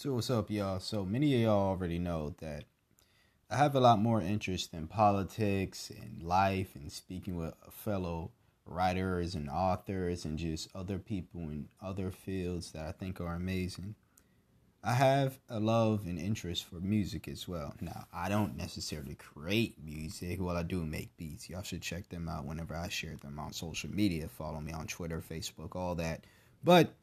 So what's up, y'all? So many of y'all already know that I have a lot more interest in politics and life and speaking with fellow writers and authors and just other people in other fields that I think are amazing. I have a love and interest for music as well. Now, I don't necessarily create music. Well, I do make beats. Y'all should check them out whenever I share them on social media. Follow me on Twitter, Facebook, all that. But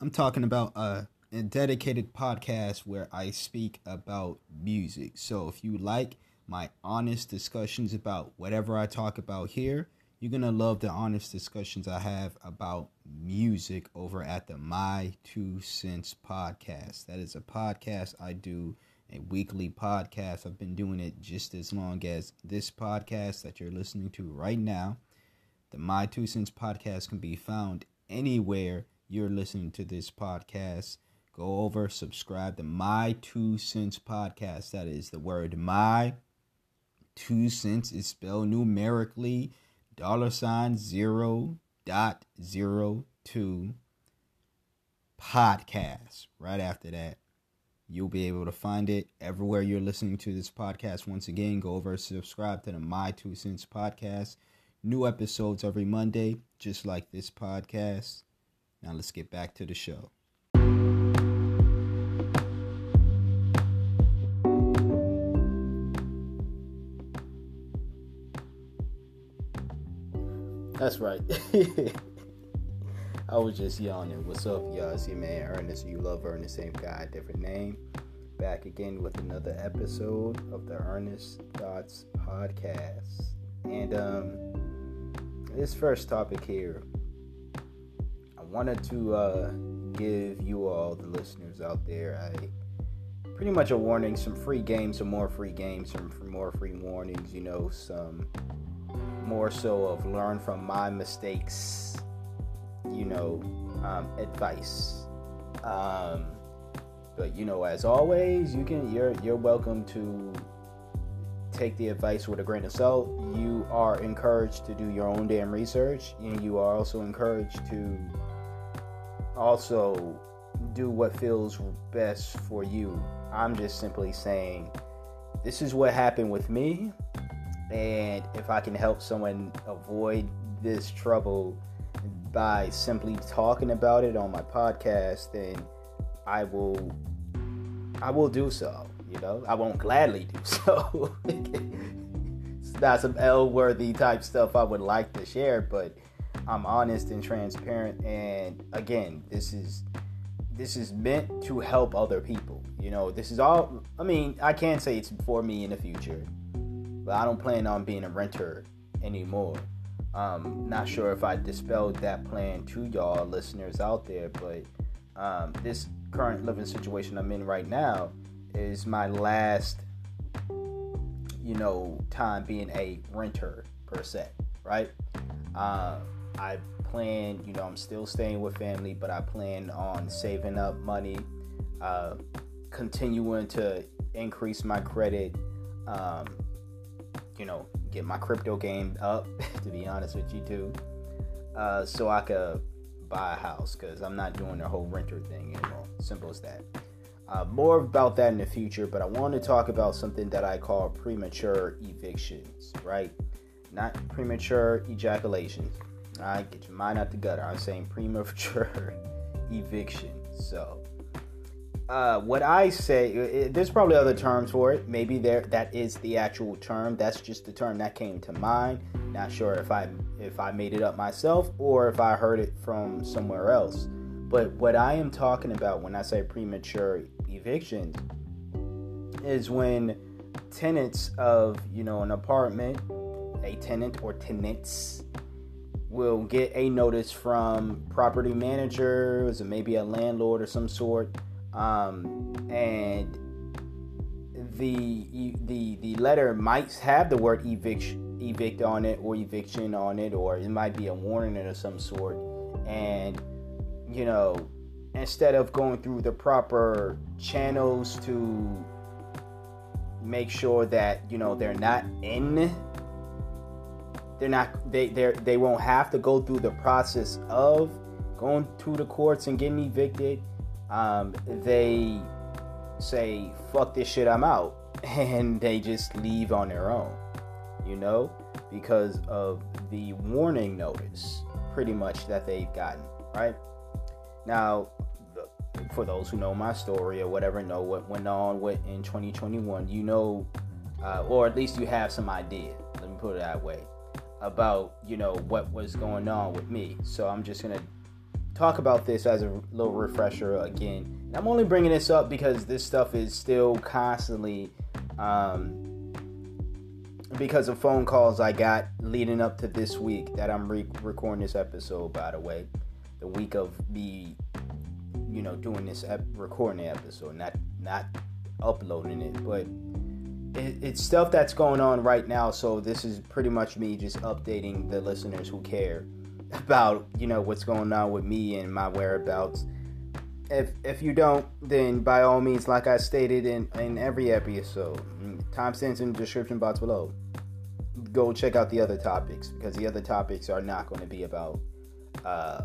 I'm talking about a a dedicated podcast where I speak about music. So if you like my honest discussions about whatever I talk about here, you're going to love the honest discussions I have about music over at the My Two Cents podcast. That is a podcast I do, a weekly podcast. I've been doing it just as long as this podcast that you're listening to right now. The My Two Cents podcast can be found anywhere you're listening to this podcast go over, subscribe to My Two Cents Podcast. That is the word My Two Cents is spelled numerically, dollar sign zero dot zero two podcast. Right after that, you'll be able to find it everywhere you're listening to this podcast. Once again, go over, subscribe to the My Two Cents Podcast. New episodes every Monday, just like this podcast. Now let's get back to the show. That's right. I was just yawning. What's up, y'all? It's your man Ernest. You love Ernest, same guy, different name. Back again with another episode of the Ernest Thoughts Podcast. And um, this first topic here, I wanted to uh, give you all, the listeners out there, a pretty much a warning, some free games, some more free games, some more free warnings. You know, some more so of learn from my mistakes, you know, um, advice. Um, but you know, as always, you can you're you're welcome to take the advice with a grain of salt. You are encouraged to do your own damn research, and you are also encouraged to also do what feels best for you. I'm just simply saying this is what happened with me. And if I can help someone avoid this trouble by simply talking about it on my podcast, then I will I will do so. You know, I won't gladly do so. it's not some L worthy type stuff I would like to share, but I'm honest and transparent. And again, this is this is meant to help other people. You know, this is all. I mean, I can't say it's for me in the future but I don't plan on being a renter anymore. Um, not sure if I dispelled that plan to y'all listeners out there, but um, this current living situation I'm in right now is my last, you know, time being a renter per se, right? Uh, I plan, you know, I'm still staying with family, but I plan on saving up money, uh, continuing to increase my credit, um, you know, get my crypto game up, to be honest with you too, uh, so I could buy a house because I'm not doing the whole renter thing anymore. Simple as that. Uh, more about that in the future, but I want to talk about something that I call premature evictions, right? Not premature ejaculations. All right, get your mind out the gutter. I'm saying premature eviction. So, uh, what I say, it, there's probably other terms for it. Maybe there that is the actual term. That's just the term that came to mind. Not sure if I if I made it up myself or if I heard it from somewhere else. But what I am talking about when I say premature evictions is when tenants of you know an apartment, a tenant or tenants will get a notice from property managers or maybe a landlord or some sort um, and the the the letter might have the word evict evict on it or eviction on it, or it might be a warning of some sort. And you know, instead of going through the proper channels to make sure that you know they're not in they're not they they they won't have to go through the process of going to the courts and getting evicted um, they say, fuck this shit, I'm out. And they just leave on their own, you know, because of the warning notice, pretty much, that they've gotten, right? Now, for those who know my story or whatever, know what went on with in 2021, you know, uh, or at least you have some idea. Let me put it that way about you know what was going on with me. So I'm just gonna talk about this as a little refresher again. And I'm only bringing this up because this stuff is still constantly um, because of phone calls I got leading up to this week that I'm re- recording this episode. By the way, the week of me, you know, doing this ep- recording the episode, not not uploading it, but it, it's stuff that's going on right now. So this is pretty much me just updating the listeners who care about you know what's going on with me and my whereabouts. If if you don't, then by all means, like I stated in in every episode, timestamps in the description box below. Go check out the other topics because the other topics are not going to be about uh,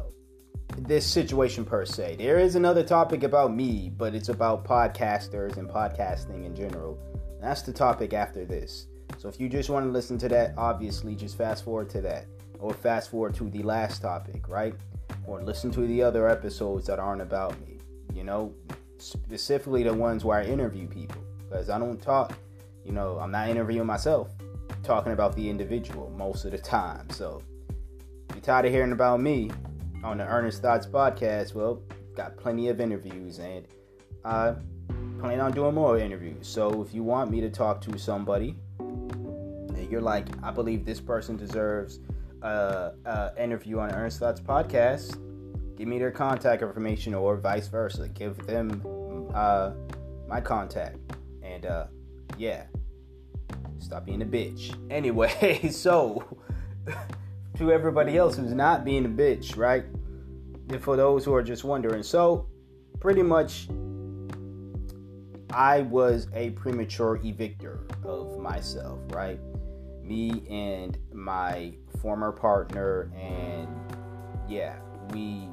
this situation per se. There is another topic about me, but it's about podcasters and podcasting in general. That's the topic after this. So if you just want to listen to that, obviously just fast forward to that. Or fast forward to the last topic, right? Or listen to the other episodes that aren't about me. You know, specifically the ones where I interview people. Because I don't talk, you know, I'm not interviewing myself. I'm talking about the individual most of the time. So if you're tired of hearing about me on the Earnest Thoughts podcast, well, got plenty of interviews and I plan on doing more interviews. So if you want me to talk to somebody, and you're like, I believe this person deserves a, a interview on Earnest Thoughts podcast, give me their contact information or vice versa. Give them uh, my contact. And uh, yeah, stop being a bitch. Anyway, so to everybody else who's not being a bitch, right? And for those who are just wondering, so pretty much I was a premature evictor of myself, right? Me and my former partner, and yeah, we.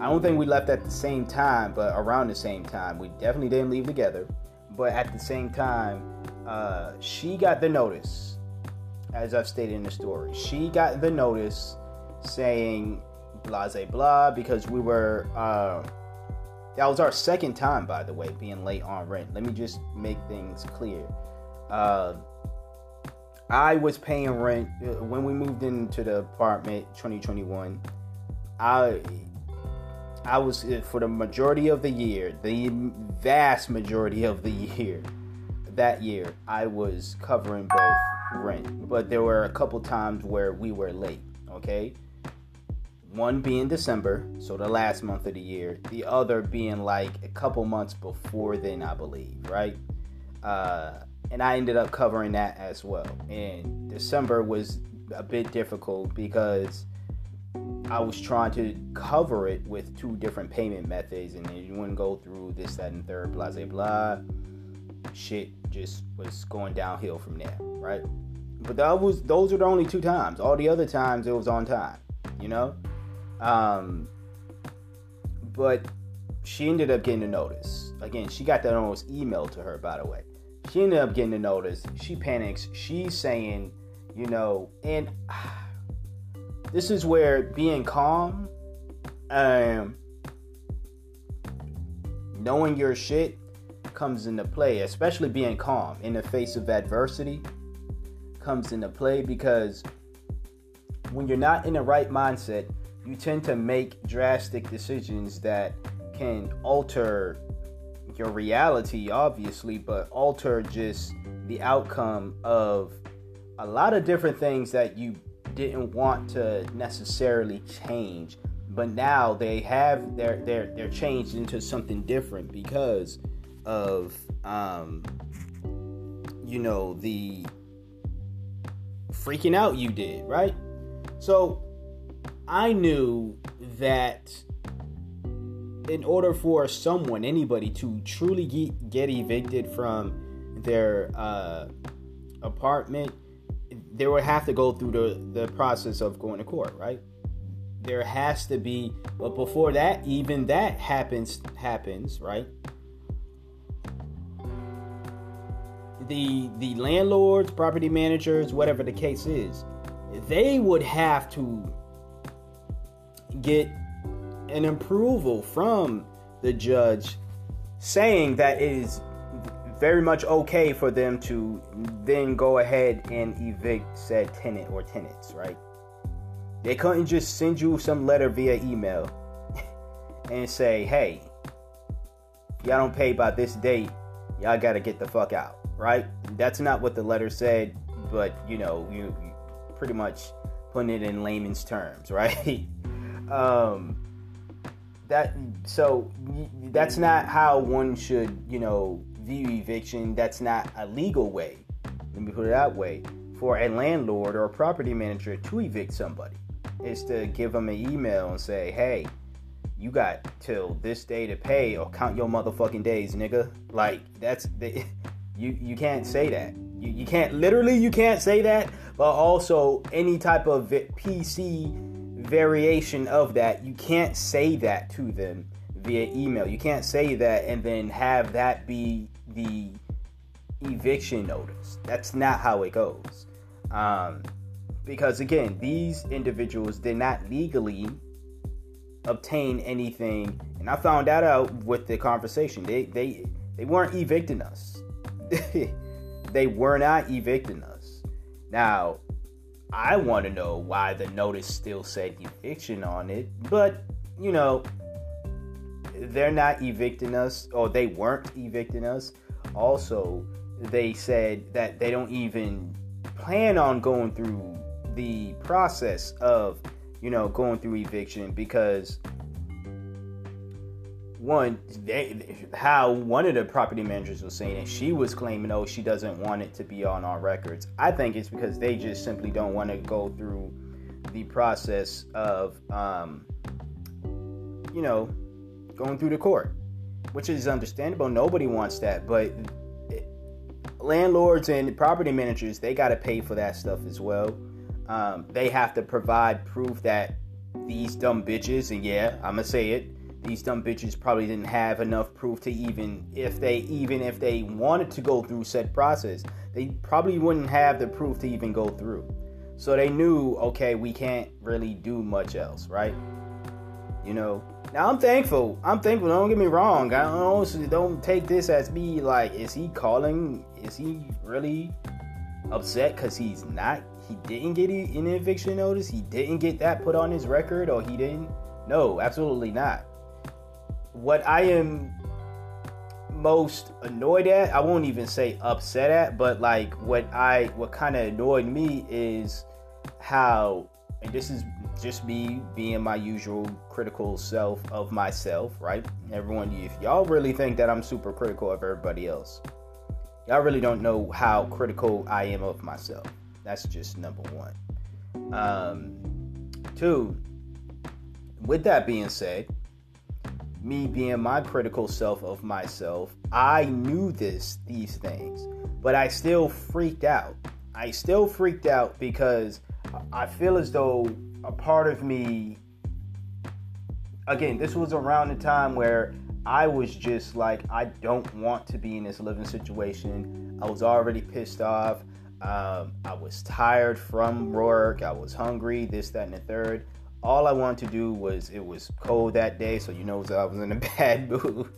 I don't think we left at the same time, but around the same time. We definitely didn't leave together, but at the same time, uh, she got the notice, as I've stated in the story. She got the notice saying blase blah because we were. Uh, that was our second time, by the way, being late on rent. Let me just make things clear. Uh, I was paying rent uh, when we moved into the apartment 2021. I I was uh, for the majority of the year, the vast majority of the year, that year, I was covering both rent. But there were a couple times where we were late. Okay, one being December, so the last month of the year, the other being like a couple months before then, I believe, right? Uh, and I ended up covering that as well. And December was a bit difficult because I was trying to cover it with two different payment methods, and you wouldn't go through this, that, and third, blah, blah, blah. Shit just was going downhill from there, right? But that was those were the only two times. All the other times it was on time, you know. Um, but she ended up getting a notice. Again, she got that notice emailed to her, by the way. She ended up getting a notice. She panics. She's saying, you know, and this is where being calm, um, knowing your shit comes into play, especially being calm in the face of adversity comes into play because when you're not in the right mindset, you tend to make drastic decisions that can alter your reality, obviously, but alter just the outcome of a lot of different things that you didn't want to necessarily change but now they have they're they're they're changed into something different because of um you know the freaking out you did right? So I knew that in order for someone, anybody, to truly get, get evicted from their uh, apartment, they would have to go through the, the process of going to court, right? There has to be, but before that, even that happens happens, right? The the landlords, property managers, whatever the case is, they would have to get an approval from the judge saying that it is very much okay for them to then go ahead and evict said tenant or tenants, right? They couldn't just send you some letter via email and say, hey, y'all don't pay by this date, y'all gotta get the fuck out, right? That's not what the letter said, but you know, you, you pretty much putting it in layman's terms, right? um, that so that's mm. not how one should, you know, view eviction. That's not a legal way. Let me put it that way. For a landlord or a property manager to evict somebody is to give them an email and say, "Hey, you got till this day to pay or count your motherfucking days, nigga." Like that's the, you you can't say that. You you can't literally you can't say that, but also any type of PC variation of that, you can't say that to them via email. You can't say that and then have that be the eviction notice. That's not how it goes. Um, because again, these individuals did not legally obtain anything, and I found that out with the conversation. They they they weren't evicting us. they were not evicting us. Now, I want to know why the notice still said eviction on it, but you know, they're not evicting us, or they weren't evicting us. Also, they said that they don't even plan on going through the process of, you know, going through eviction because one, they, how one of the property managers was saying it, she was claiming, oh, she doesn't want it to be on our records. I think it's because they just simply don't want to go through the process of, um, you know, going through the court, which is understandable. Nobody wants that, but landlords and property managers they got to pay for that stuff as well. Um, they have to provide proof that these dumb bitches, and yeah, I'm gonna say it, these dumb bitches probably didn't have enough proof to even if they even if they wanted to go through said process, they probably wouldn't have the proof to even go through. So they knew, okay, we can't really do much else, right? You know, now I'm thankful. I'm thankful. Don't get me wrong. I don't don't take this as me like, is he calling? Is he really upset because he's not? He didn't get an eviction notice. He didn't get that put on his record, or he didn't. No, absolutely not. What I am most annoyed at, I won't even say upset at, but like what I what kind of annoyed me is how, and this is just me being my usual critical self of myself, right? Everyone, if y'all really think that I'm super critical of everybody else, y'all really don't know how critical I am of myself. That's just number one. Um, two, with that being said, me being my critical self of myself, I knew this, these things, but I still freaked out. I still freaked out because I feel as though a part of me again this was around the time where i was just like i don't want to be in this living situation. I was already pissed off. Um, i was tired from work. I was hungry this that and the third all i wanted to do was it was cold that day so you know i was in a bad mood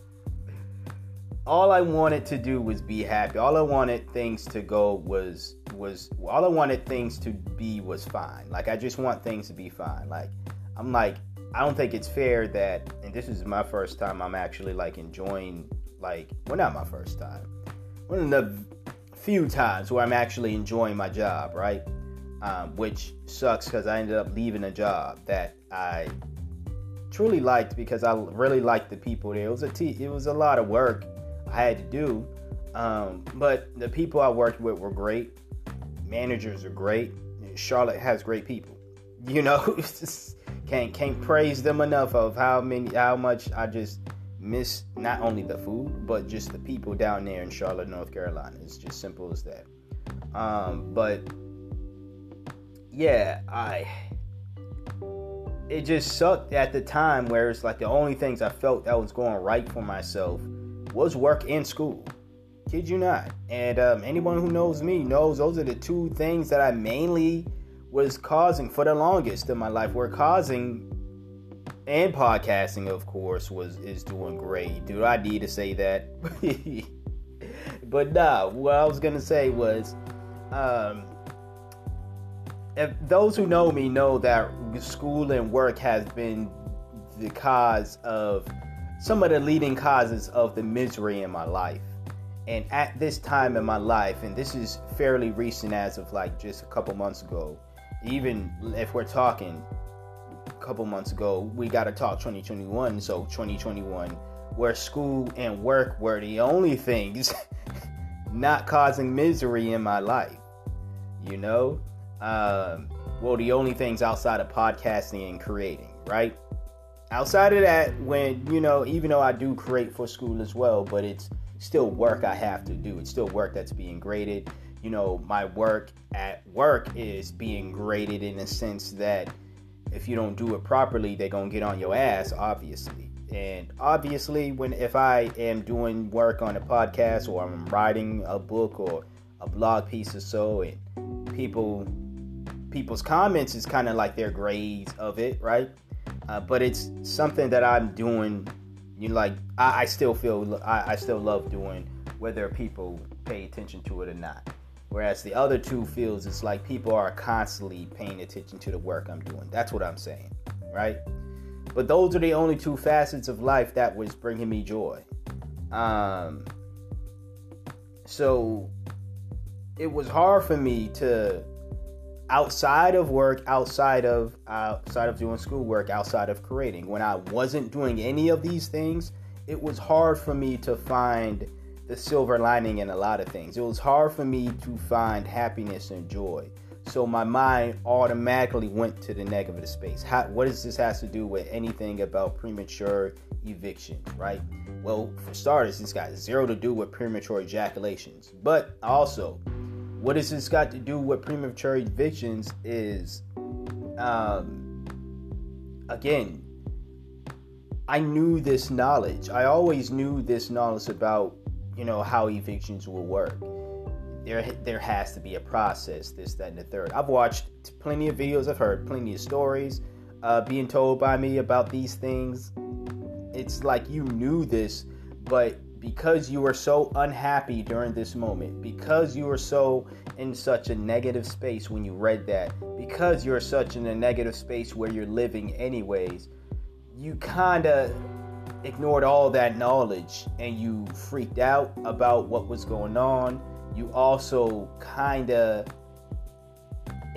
all I wanted to do was be happy. All I wanted things to go was was all I wanted things to be was fine. Like I just want things to be fine. Like I'm like I don't think it's fair that and this is my first time I'm actually like enjoying like well not my first time. One of the few times where I'm actually enjoying my job, right? Um, which sucks because I ended up leaving a job that I truly liked because I really liked the people there. It was a t- it was a lot of work I had to do. Um, but the people I worked with were great. Managers are great. Charlotte has great people. You know, can't can't praise them enough of how many how much I just miss not only the food but just the people down there in Charlotte, North Carolina. It's just simple as that. Um, but yeah, I it just sucked at the time where it's like the only things I felt that was going right for myself was work and school. Kid you not. And um, anyone who knows me knows those are the two things that I mainly was causing for the longest in my life. Were causing and podcasting, of course, was is doing great. Do I need to say that? but nah, what I was gonna say was, um, if those who know me know that school and work has been the cause of some of the leading causes of the misery in my life. And at this time in my life, and this is fairly recent as of like just a couple months ago, even if we're talking a couple months ago, we got to talk 2021. So 2021, where school and work were the only things not causing misery in my life. You know, um, well, the only things outside of podcasting and creating, right? Outside of that, when you know, even though I do create for school as well, but it's still work I have to do. It's still work that's being graded. You know, my work at work is being graded in the sense that if you don't do it properly, they're gonna get on your ass, obviously. And obviously, when if I am doing work on a podcast or I'm writing a book or a blog piece or so, and people people's comments is kind of like their grades of it, right? Uh, but it's something that I'm doing you know, like I, I still feel I, I still love doing whether people pay attention to it or not. Whereas the other two fields, it's like people are constantly paying attention to the work I'm doing. That's what I'm saying, right? But those are the only two facets of life that was bringing me joy. Um, so it was hard for me to outside of work, outside of outside of doing schoolwork, outside of creating. When I wasn't doing any of these things, it was hard for me to find the silver lining in a lot of things. It was hard for me to find happiness and joy. So my mind automatically went to the negative space. How, what does this has to do with anything about premature eviction, right? Well, for starters, it's got zero to do with premature ejaculations. But also, what has this got to do with premature evictions is um, again i knew this knowledge. I always knew this knowledge about you know how evictions will work. There there has to be a process this that and the third. I've watched plenty of videos. I've heard plenty of stories uh, being told by me about these things. It's like you knew this but because you were so unhappy during this moment, because you were so in such a negative space when you read that, because you're such in a negative space where you're living anyways, you kind of ignored all that knowledge and you freaked out about what was going on. You also kind of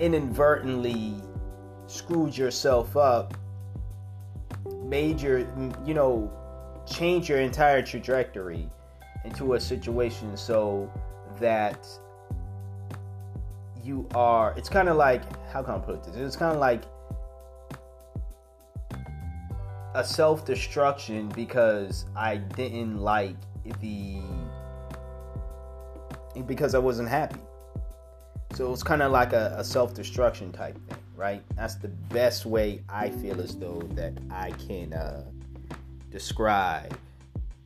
inadvertently screwed yourself up, made your, you know, change your entire trajectory into a situation so that you are it's kind of like how can i put this? It's kind of like a self-destruction because i didn't like the because i wasn't happy. So it's kind of like a, a self-destruction type thing right? That's the best way i feel as though that i can uh, describe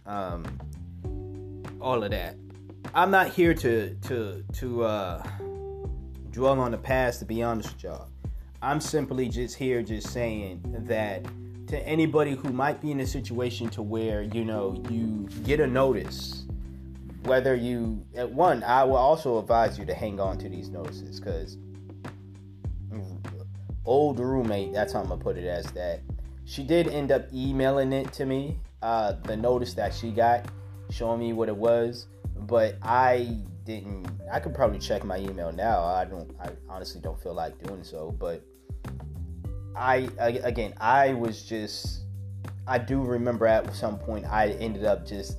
um, all of that. I'm not here to to to uh, dwell on the past. To be honest with y'all, I'm simply just here, just saying that to anybody who might be in a situation to where you know you get a notice, whether you at one, I will also advise you to hang on to these notices because old roommate. That's how I'm gonna put it as that she did end up emailing it to me, uh, the notice that she got, showing me what it was. But I didn't. I could probably check my email now. I don't. I honestly don't feel like doing so. But I, again, I was just. I do remember at some point I ended up just.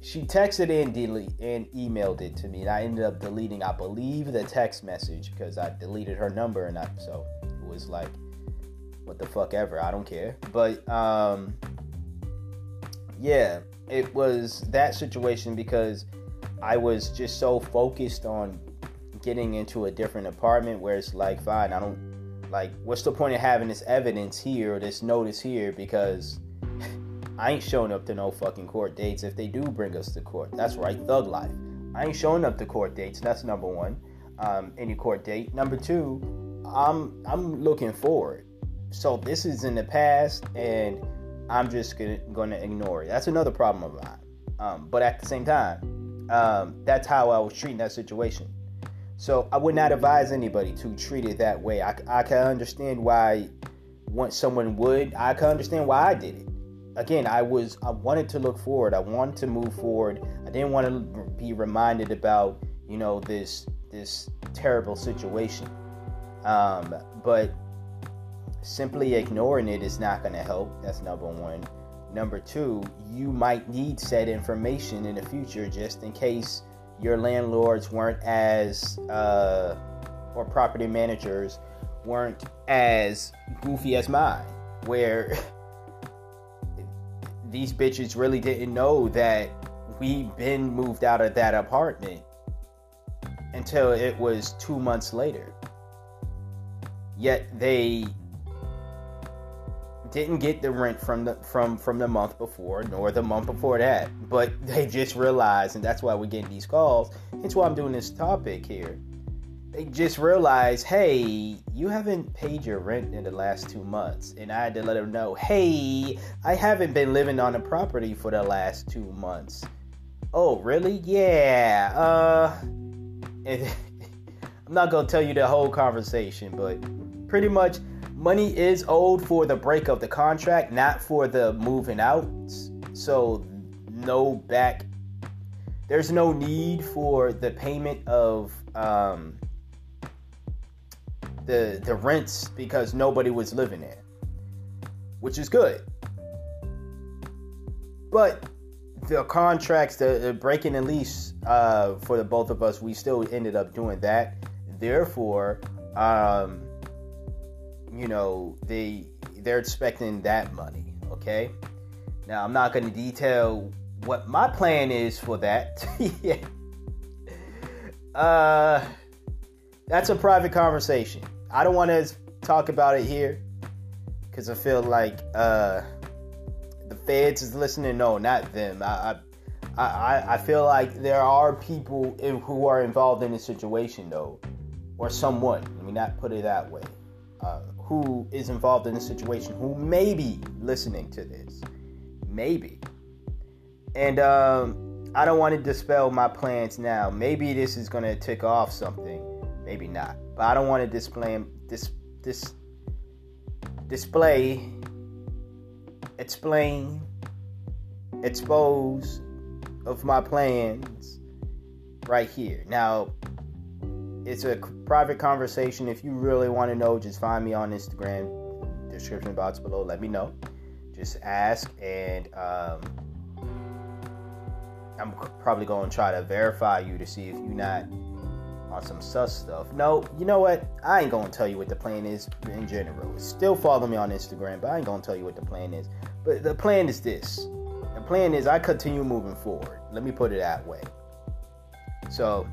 She texted and delete and emailed it to me, and I ended up deleting. I believe the text message because I deleted her number, and I so it was like what the fuck ever. I don't care. But um, yeah, it was that situation because I was just so focused on getting into a different apartment where it's like, fine, I don't like. What's the point of having this evidence here or this notice here? Because I ain't showing up to no fucking court dates if they do bring us to court. That's right, thug life. I ain't showing up to court dates. That's number one. Um, any court date. Number two, I'm I'm looking forward. So this is in the past, and I'm just gonna, gonna ignore it. That's another problem of mine. Um, but at the same time, um, that's how I was treating that situation. So I would not advise anybody to treat it that way. I, I can understand why once someone would. I can understand why I did it. Again, I was I wanted to look forward. I wanted to move forward. I didn't want to be reminded about you know this this terrible situation. Um, but simply ignoring it is not going to help. That's number one. Number two, you might need said information in the future just in case your landlords weren't as, uh, or property managers weren't as goofy as mine, where these bitches really didn't know that we'd been moved out of that apartment until it was two months later. Yet they didn't get the rent from the from from the month before nor the month before that. But they just realized and that's why we're getting these calls. It's why i'm doing this topic here. They just realized hey you haven't paid your rent in the last two months. And i had to let them know hey i haven't been living on the property for the last two months. Oh really? Yeah uh i'm not gonna tell you the whole conversation but pretty much money is owed for the break of the contract, not for the moving out. So no back. There's no need for the payment of um, the the rents because nobody was living there, which is good. But the contracts, the, the breaking the lease uh, for the both of us, we still ended up doing that. Therefore, um, you know they they're expecting that money okay? Now i'm not going to detail what my plan is for that yeah uh that's a private conversation. I don't want to talk about it here because i feel like uh the feds is listening. No not them. I i i, I feel like there are people who are involved in the situation though or someone. Let me not put it that way. Uh, who is involved in the situation who may be listening to this. Maybe. And um, I don't want to dispel my plans now. Maybe this is going to tick off something. Maybe not. But I don't want to display this this display explain expose of my plans right here. Now, it's a private conversation. If you really want to know, just find me on Instagram. Description box below. Let me know. Just ask, and um, I'm probably going to try to verify you to see if you're not on some sus stuff. No, you know what? I ain't going to tell you what the plan is in general. Still follow me on Instagram, but I ain't going to tell you what the plan is. But the plan is this. The plan is I continue moving forward. Let me put it that way. So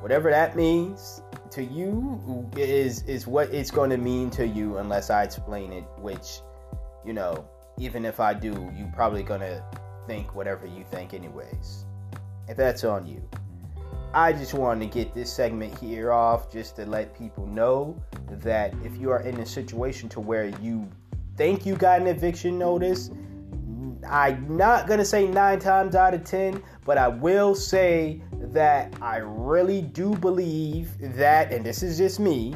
whatever that means to you is is what it's going to mean to you unless I explain it which you know even if I do you're probably going to think whatever you think anyways. If that's on you. I just wanted to get this segment here off just to let people know that if you are in a situation to where you think you got an eviction notice I'm not going to say 9 times out of 10 but I will say that I really do believe that, and this is just me,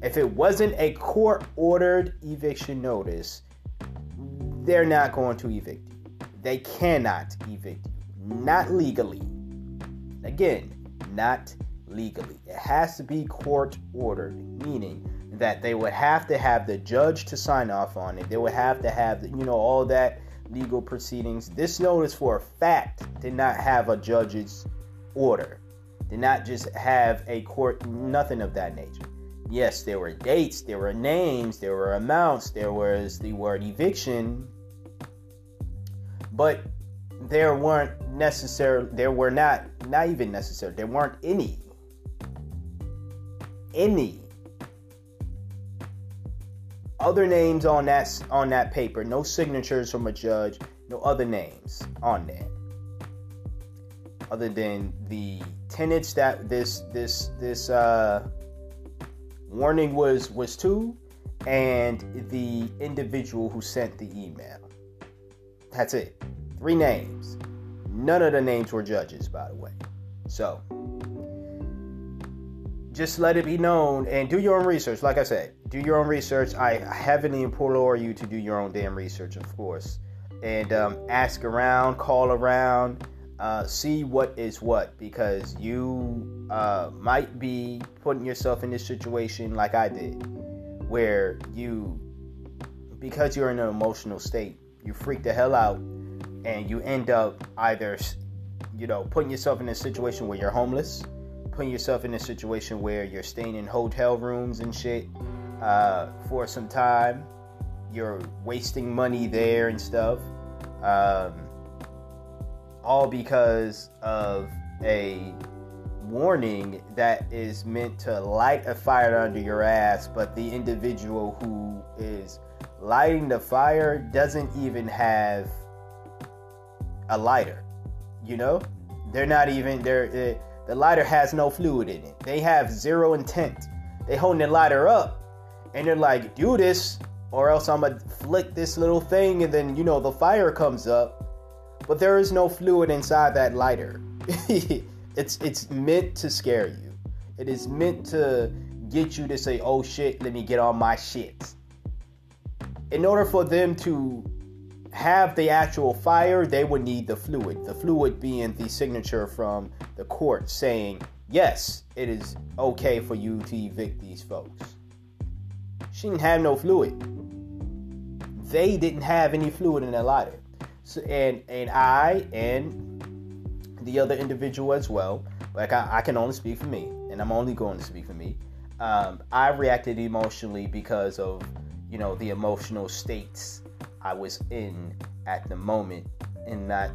if it wasn't a court ordered eviction notice, they're not going to evict you. They cannot evict you. Not legally. Again, not legally. It has to be court ordered, meaning that they would have to have the judge to sign off on it. They would have to have, you know, all that legal proceedings. This notice for a fact did not have a judge's order, did not just have a court, nothing of that nature. Yes, there were dates, there were names, there were amounts, there was the word eviction, but there weren't necessary, there were not, not even necessary, there weren't any, any other names on that on that paper. No signatures from a judge. No other names on there, other than the tenants that this this this uh, warning was was to, and the individual who sent the email. That's it. Three names. None of the names were judges, by the way. So just let it be known and do your own research. Like I said, do your own research. I heavily implore you to do your own damn research, of course, and um, ask around, call around, uh, see what is what, because you uh, might be putting yourself in this situation like I did, where you, because you're in an emotional state, you freak the hell out, and you end up either, you know, putting yourself in a situation where you're homeless putting yourself in a situation where you're staying in hotel rooms and shit uh, for some time. You're wasting money there and stuff. Um, all because of a warning that is meant to light a fire under your ass, but the individual who is lighting the fire doesn't even have a lighter. You know, they're not even they're. The lighter has no fluid in it. They have zero intent. They holding the lighter up and they're like, do this or else I'm gonna flick this little thing and then you know the fire comes up. But there is no fluid inside that lighter. it's it's meant to scare you. It is meant to get you to say, oh shit, let me get on my shit. In order for them to have the actual fire, they would need the fluid. The fluid being the signature from the court saying, yes, it is okay for you to evict these folks. She didn't have no fluid. They didn't have any fluid in their lighter. So, and and I and the other individual as well, like I, I can only speak for me, and I'm only going to speak for me. Um, I reacted emotionally because of you know the emotional states I was in at the moment and not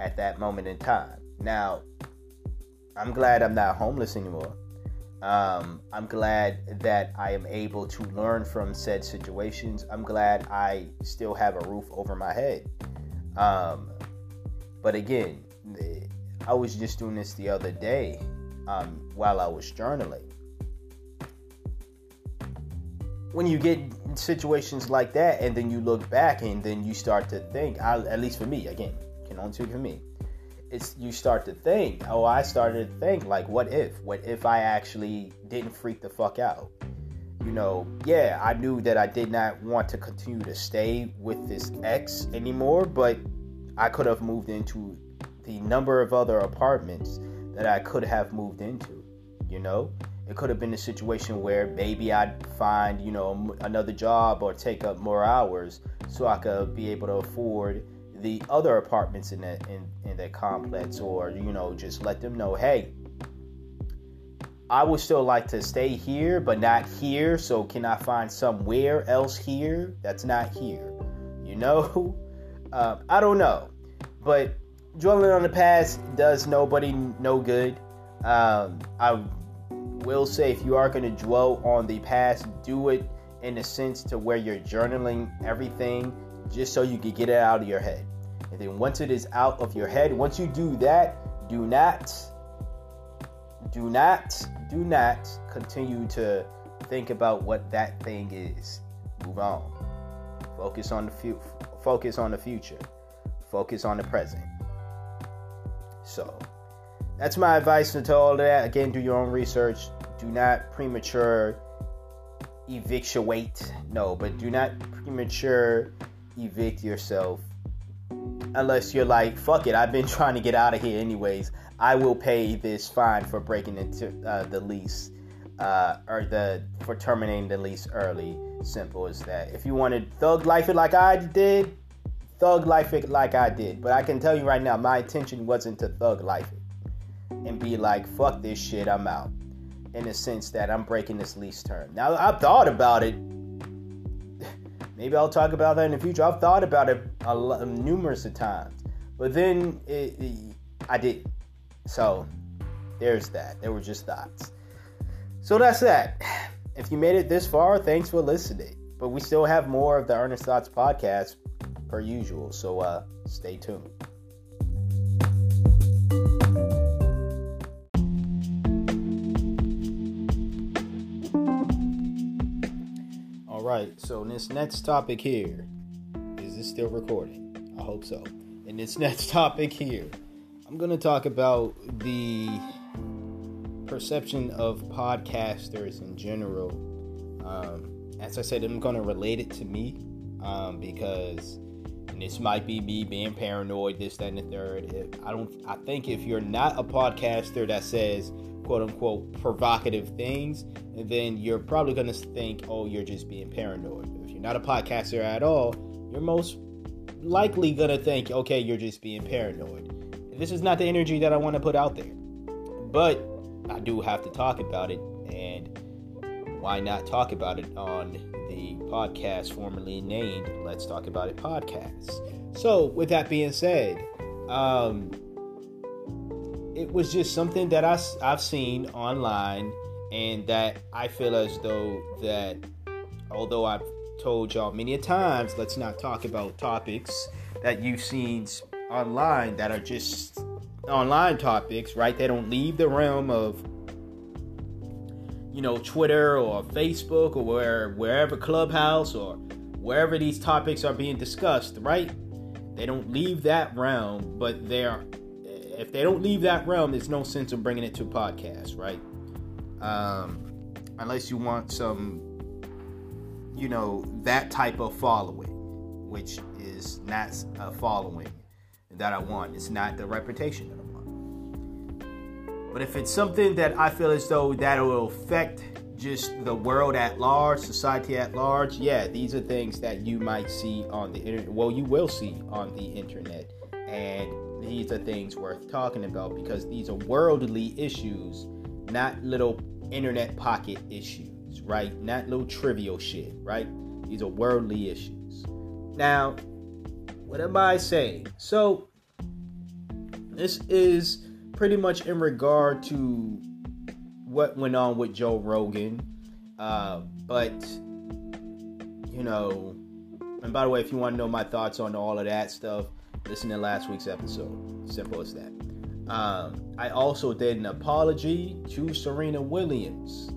at that moment in time. Now, I'm glad I'm not homeless anymore. Um, I'm glad that I am able to learn from said situations. I'm glad I still have a roof over my head. Um, but again, I was just doing this the other day um, while I was journaling when you get situations like that and then you look back and then you start to think I, at least for me again can only speak for me it's you start to think oh i started to think like what if? What if i actually didn't freak the fuck out? You know yeah i knew that i did not want to continue to stay with this ex anymore but i could have moved into the number of other apartments that i could have moved into you know it could have been a situation where maybe I'd find, you know, another job or take up more hours so I could be able to afford the other apartments in that in, in that complex or, you know, just let them know, hey, I would still like to stay here, but not here. So can I find somewhere else here that's not here? You know, uh, I don't know, but dwelling on the past does nobody no good. Um, I will say if you are going to dwell on the past, do it in a sense to where you're journaling everything just so you can get it out of your head. And then once it is out of your head, once you do that, do not, do not, do not continue to think about what that thing is. Move on. Focus on the fu- focus on the future. Focus on the present. So, that's my advice to all that. Again, do your own research do not premature evictuate. No, but do not premature evict yourself unless you're like, fuck it, I've been trying to get out of here anyways. I will pay this fine for breaking into uh, the lease uh, or the for terminating the lease early. Simple as that. If you wanted thug life it like I did, thug life it like I did. But I can tell you right now, my intention wasn't to thug life it and be like, fuck this shit, I'm out in the sense that I'm breaking this lease term. Now, I've thought about it. Maybe I'll talk about that in the future. I've thought about it a numerous of times, but then it, it, I did. So there's that. There were just thoughts. So that's that. If you made it this far, thanks for listening. but we still have more of the Earnest Thoughts podcast per usual. So uh, stay tuned. Right, so in this next topic here is this still recording? I hope so. In this next topic here, I'm going to talk about the perception of podcasters in general. Um, as I said, I'm going to relate it to me um, because this might be me being paranoid, this, that, and the third. I don't. I think if you're not a podcaster that says quote unquote provocative things, and then you're probably going to think, oh, you're just being paranoid. If you're not a podcaster at all, you're most likely going to think, okay, you're just being paranoid. This is not the energy that I want to put out there. But I do have to talk about it, and why not talk about it on the podcast formerly named Let's Talk About It podcast? So, with that being said, um, it was just something that I, I've seen online, and that I feel as though that although I've told y'all many times, let's not talk about topics that you've seen online that are just online topics, right? They don't leave the realm of you know Twitter or Facebook or where wherever Clubhouse or wherever these topics are being discussed, right? They don't leave that realm, but they're if they don't leave that realm, there's no sense of bringing it to a podcast, right? Um, unless you want some, you know, that type of following, which is not a following that I want. It's not the reputation that I want. But if it's something that I feel as though that will affect just the world at large, society at large, yeah, these are things that you might see on the internet. Well, you will see on the internet. And these are things worth talking about because these are worldly issues, not little internet pocket issues, right? Not little trivial shit, right? These are worldly issues. Now, what am I saying? So, this is pretty much in regard to what went on with Joe Rogan. Uh, but, you know, and by the way, if you want to know my thoughts on all of that stuff, listen to last week's episode. Simple as that. Um, I also did an apology to Serena Williams.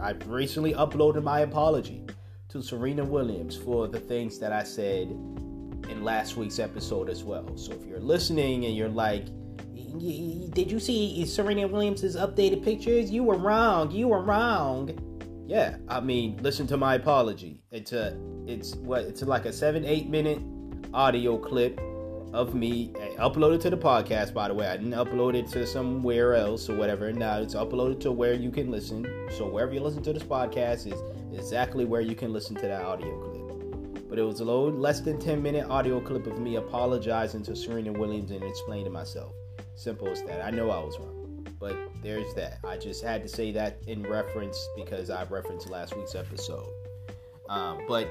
I, I recently uploaded my apology to Serena Williams for the things that I said in last week's episode as well. So if you're listening and you're like, did you see Serena Williams' updated pictures? You were wrong. You were wrong. Yeah, I mean, listen to my apology. It's a, it's what, it's like a seven, eight minute audio clip of me uploaded to the podcast. By the way, I didn't upload it to somewhere else or whatever. Now it's uploaded to where you can listen. So wherever you listen to this podcast is exactly where you can listen to that audio clip. But it was a little less than 10 minute audio clip of me apologizing to Serena Williams and explaining myself. Simple as that. I know I was wrong. But there's that. I just had to say that in reference because I referenced last week's episode. Um, but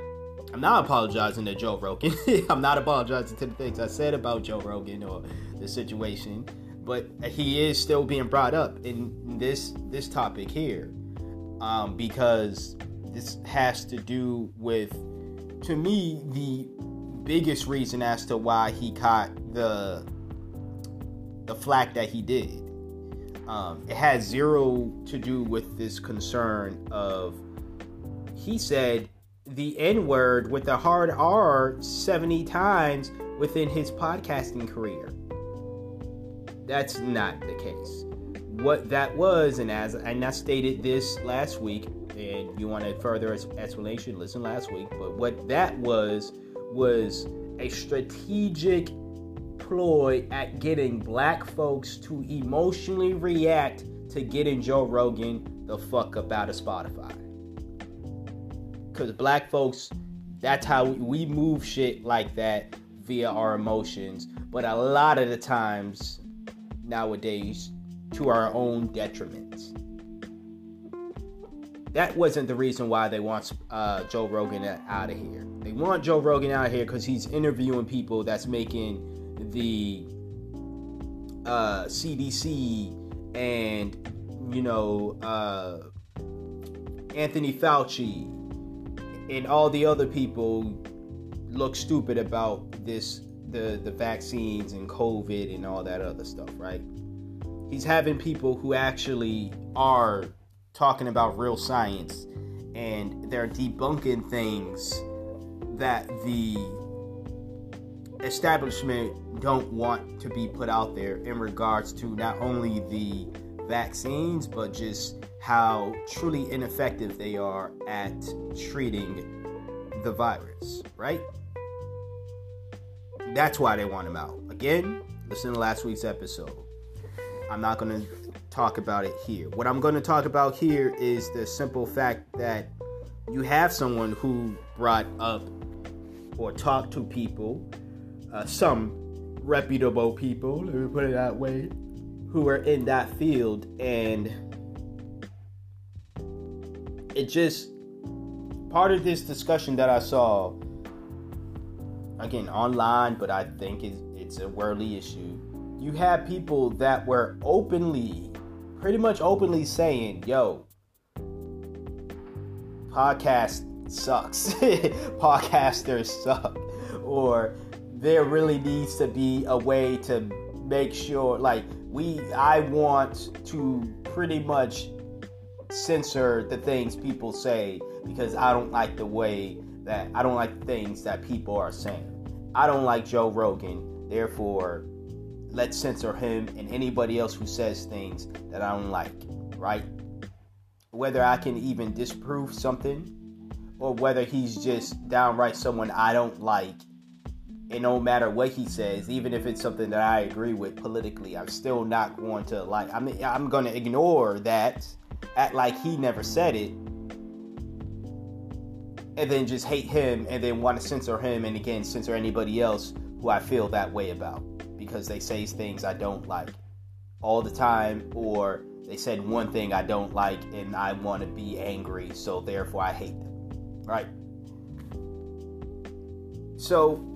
I'm not apologizing to Joe Rogan. I'm not apologizing to the things I said about Joe Rogan or the situation, but he is still being brought up in this this topic here um, because this has to do with, to me, the biggest reason as to why he caught the the flack that he did. Um, it has zero to do with this concern of he said the N word with the hard R 70 times within his podcasting career. That's not the case. What that was, and as and I stated this last week, and you want a further explanation, listen last week. But what that was was a strategic ploy at getting black folks to emotionally react to getting Joe Rogan the fuck up out of Spotify because black folks, that's how we move shit like that via our emotions. But a lot of the times nowadays, to our own detriment. That wasn't the reason why they want uh, Joe Rogan out of here. They want Joe Rogan out of here because he's interviewing people that's making the uh, CDC and you know uh, Anthony Fauci and all the other people look stupid about this the the vaccines and COVID and all that other stuff, right? He's having people who actually are talking about real science and they're debunking things that the establishment don't want to be put out there in regards to not only the vaccines but just how truly ineffective they are at treating the virus, right? That's why they want him out. Again, listen to last week's episode. I'm not going to talk about it here. What I'm going to talk about here is the simple fact that you have someone who brought up or talked to people, uh, some reputable people, let me put it that way, who are in that field, and it just part of this discussion that I saw again online, but I think it's, it's a worldly issue. You have people that were openly, pretty much openly saying, "Yo, podcast sucks. Podcasters suck," or there really needs to be a way to make sure, like we, I want to pretty much censor the things people say because I don't like the way that I don't like the things that people are saying. I don't like Joe Rogan, therefore, let's censor him and anybody else who says things that I don't like, right? Whether I can even disprove something or whether he's just downright someone I don't like, and no matter what he says, even if it's something that I agree with politically, I'm still not going to like. I mean, I'm going to ignore that, act like he never said it, and then just hate him and then want to censor him and again censor anybody else who I feel that way about because they say things I don't like all the time or they said one thing I don't like and I want to be angry so therefore I hate them right so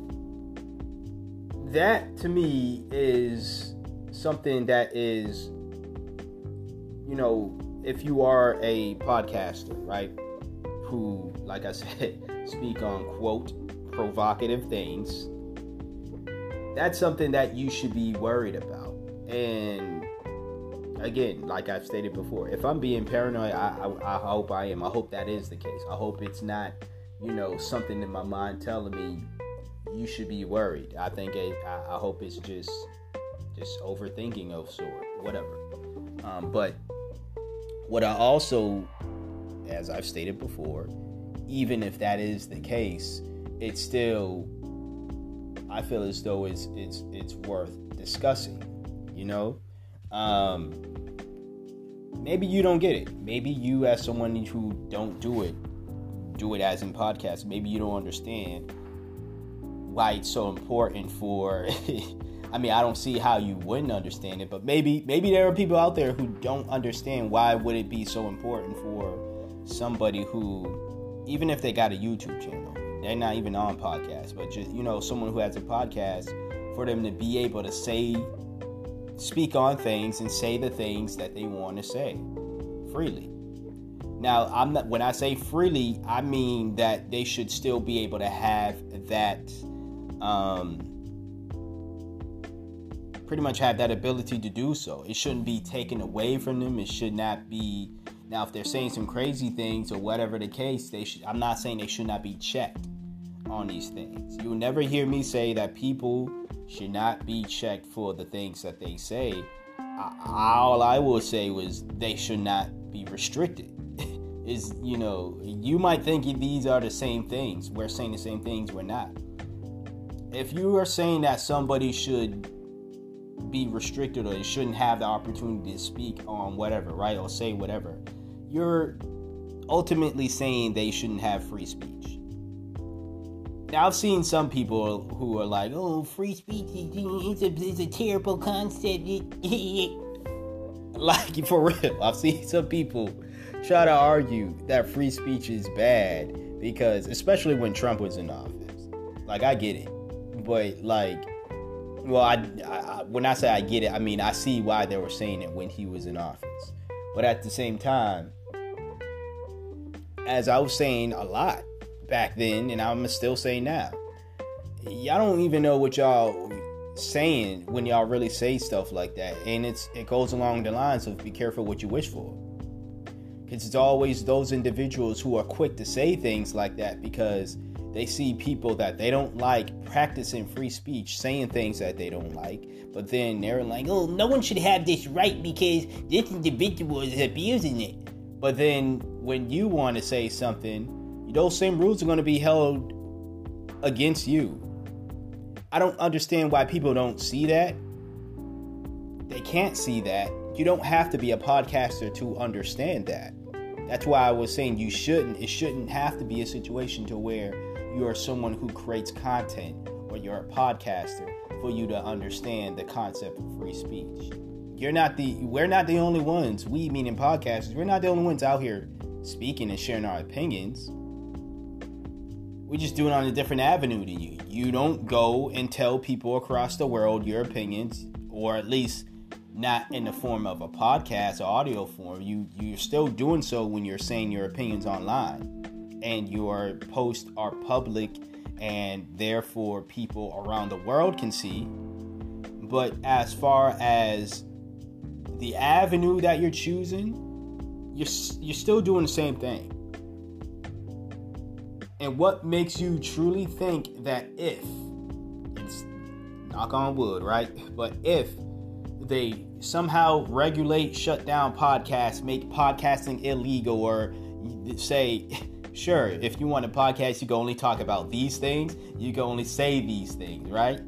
that to me is something that is you know if you are a podcaster right who, like I said, speak on quote provocative things, that's something that you should be worried about. And again, like I've stated before, if I'm being paranoid, I, I, I hope I am. I hope that is the case. I hope it's not, you know, something in my mind telling me you should be worried. I think it, I, I hope it's just just overthinking of sort, whatever. Um, but what I also as I've stated before, even if that is the case, it's still I feel as though it's it's it's worth discussing. You know, um, maybe you don't get it. Maybe you, as someone who don't do it, do it as in podcasts. Maybe you don't understand why it's so important for. I mean, I don't see how you wouldn't understand it, but maybe maybe there are people out there who don't understand why would it be so important for somebody who, even if they got a YouTube channel, they're not even on podcast, but just you know, someone who has a podcast, for them to be able to say, speak on things and say the things that they want to say freely. Now, I'm not when I say freely, I mean that they should still be able to have that um pretty much have that ability to do so. It shouldn't be taken away from them. It should not be now, if they're saying some crazy things or whatever the case, they should. I'm not saying they should not be checked on these things. You will never hear me say that people should not be checked for the things that they say. all I will say was they should not be restricted. Is you know you might think these are the same things. We're saying the same things. We're not. If you are saying that somebody should be restricted or they shouldn't have the opportunity to speak on whatever, right, or say whatever, you're ultimately saying they shouldn't have free speech. Now, I've seen some people who are like, oh, free speech is a, is a terrible concept. like, for real, I've seen some people try to argue that free speech is bad because, especially when Trump was in office. Like, I get it. But, like, well, I, I, when I say I get it, I mean I see why they were saying it when he was in office. But at the same time, as I was saying a lot back then, and I'm still saying now, y'all don't even know what y'all saying when y'all really say stuff like that. And it's it goes along the lines of be careful what you wish for. Because it's always those individuals who are quick to say things like that because they see people that they don't like practicing free speech, saying things that they don't like, but then they're like, oh, no one should have this right because this individual is abusing it. But then when you want to say something, those same rules are going to be held against you. I don't understand why people don't see that. They can't see that. You don't have to be a podcaster to understand that. That's why I was saying you shouldn't. It shouldn't have to be a situation to where you are someone who creates content or you're a podcaster for you to understand the concept of free speech. You're not the we're not the only ones. We meaning podcasters. We're not the only ones out here speaking and sharing our opinions. We just do it on a different avenue than you. You don't go and tell people across the world your opinions, or at least not in the form of a podcast or audio form. You you're still doing so when you're saying your opinions online, and your posts are public, and therefore people around the world can see. But as far as the avenue that you're choosing, you're you're still doing the same thing. And what makes you truly think that if, it's knock on wood, right? But if they somehow regulate, shut down podcasts, make podcasting illegal, or say, sure, if you want a podcast, you can only talk about these things, you can only say these things, right?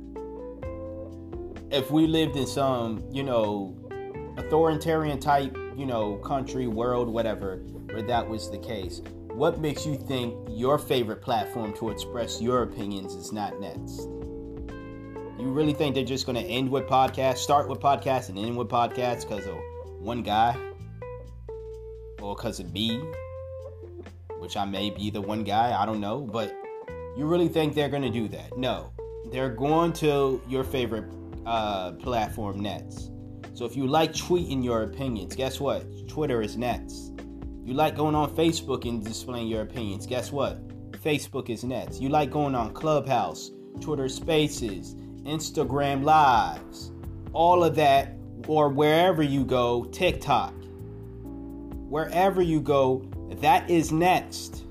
If we lived in some, you know, authoritarian type, you know, country, world, whatever, where that was the case, what makes you think your favorite platform to express your opinions is not next? You really think they're just going to end with podcasts, start with podcasts, and end with podcasts because of one guy? Or because of me? Which I may be the one guy, I don't know. But you really think they're going to do that? No. They're going to your favorite uh, platform next. So if you like tweeting your opinions, guess what? Twitter is next. You like going on Facebook and displaying your opinions. Guess what? Facebook is next. You like going on Clubhouse, Twitter Spaces, Instagram Lives, all of that, or wherever you go, TikTok. Wherever you go, that is next.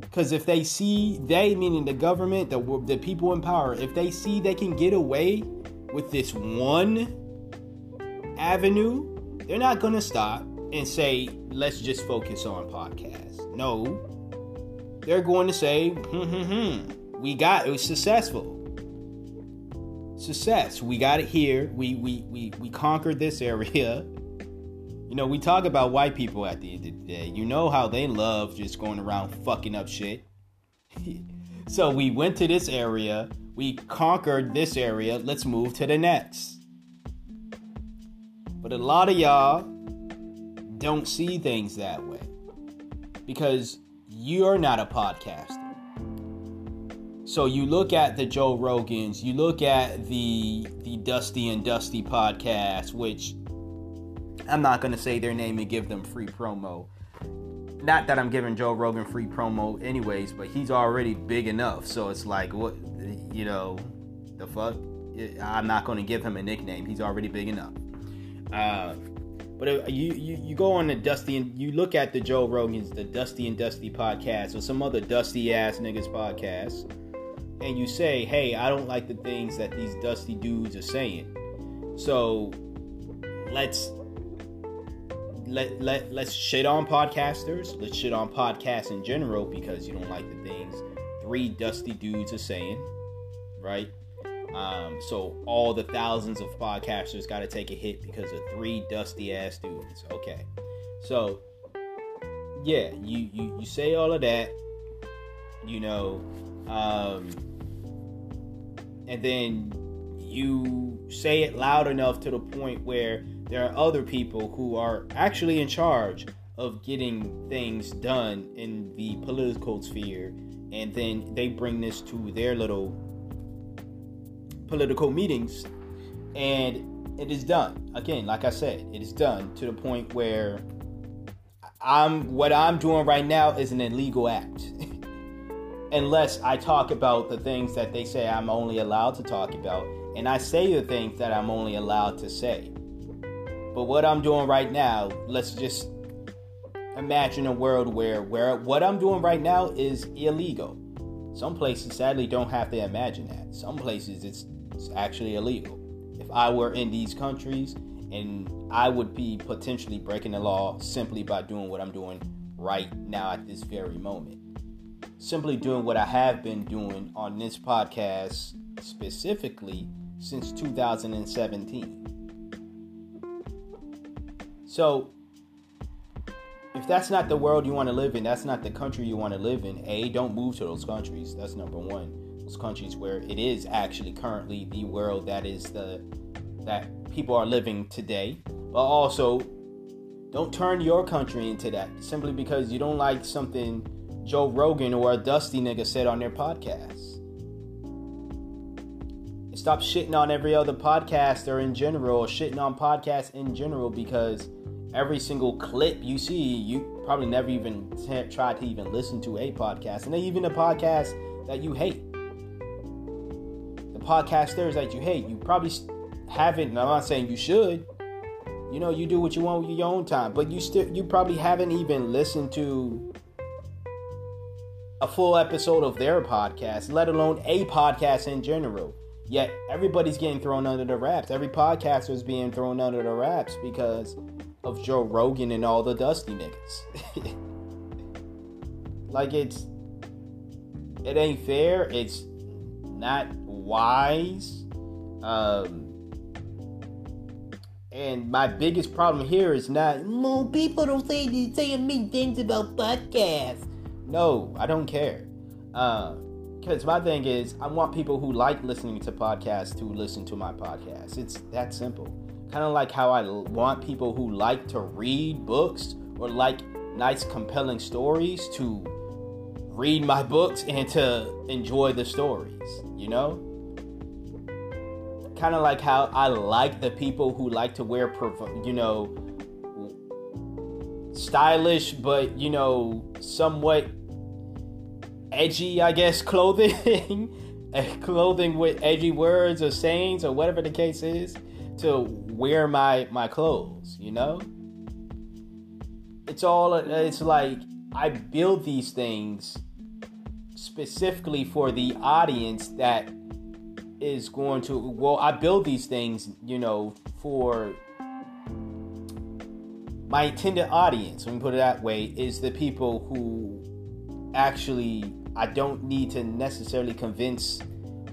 Because if they see, they meaning the government, the, the people in power, if they see they can get away with this one avenue, they're not going to stop and say, let's just focus on podcasts. No. They're going to say, hmm, hmm, hmm. We got it was successful. Success. We got it here. We we we we conquered this area. You know, we talk about white people at the end of the day. You know how they love just going around fucking up shit. so we went to this area, we conquered this area, let's move to the next. But a lot of y'all don't see things that way because you're not a podcaster. So you look at the Joe Rogans, you look at the the Dusty and Dusty podcast, which I'm not gonna say their name and give them free promo. Not that I'm giving Joe Rogan free promo, anyways, but he's already big enough. So it's like, what, you know, the fuck? I'm not gonna give him a nickname. He's already big enough. Uh, but uh, you, you you go on the Dusty and you look at the Joe Rogans, the Dusty and Dusty podcast, or some other dusty ass niggas podcast, and you say, "Hey, I don't like the things that these dusty dudes are saying." So let's let let let's shit on podcasters. Let's shit on podcasts in general because you don't like the things three dusty dudes are saying, right? Um, so all the thousands of podcasters got to take a hit because of three dusty ass dudes. Okay, so yeah, you you you say all of that, you know, um, and then you say it loud enough to the point where there are other people who are actually in charge of getting things done in the political sphere, and then they bring this to their little political meetings, and it is done. Again, like I said, it is done to the point where I'm what I'm doing right now is an illegal act. Unless I talk about the things that they say I'm only allowed to talk about, and I say the things that I'm only allowed to say. But what I'm doing right now, let's just imagine a world where where what I'm doing right now is illegal. Some places sadly don't have to imagine that. Some places it's, it's actually illegal. If I were in these countries and I would be potentially breaking the law simply by doing what I'm doing right now at this very moment. Simply doing what I have been doing on this podcast specifically since 2017. So, if that's not the world you want to live in, that's not the country you want to live in, A, don't move to those countries. That's number one. Those countries where it is actually currently the world that is the that people are living today. But also don't turn your country into that simply because you don't like something Joe Rogan or a Dusty nigga said on their podcast. stop shitting on every other podcaster in general, or shitting on podcasts in general because every single clip you see, you probably never even t- tried to even listen to a podcast, and even a podcast that you hate. The podcasters that you hate, you probably haven't. And I'm not saying you should. You know, you do what you want with your own time, but you still, you probably haven't even listened to a full episode of their podcast, let alone a podcast in general. Yet everybody's getting thrown under the wraps. Every podcaster is being thrown under the wraps because of Joe Rogan and all the Dusty niggas. like it's it ain't fair. It's not wise. Um and my biggest problem here is not no people don't say these saying mean things about podcasts. No, I don't care. because uh, my thing is, I want people who like listening to podcasts to listen to my podcast. It's that simple. Kind of like how I want people who like to read books or like nice, compelling stories to read my books and to enjoy the stories, you know? Kind of like how I like the people who like to wear, you know, stylish but, you know, somewhat edgy, I guess, clothing. clothing with edgy words or sayings or whatever the case is to wear my my clothes, you know? It's all it's like I build these things specifically for the audience that is going to well I build these things, you know, for my intended audience, let me put it that way, is the people who actually I don't need to necessarily convince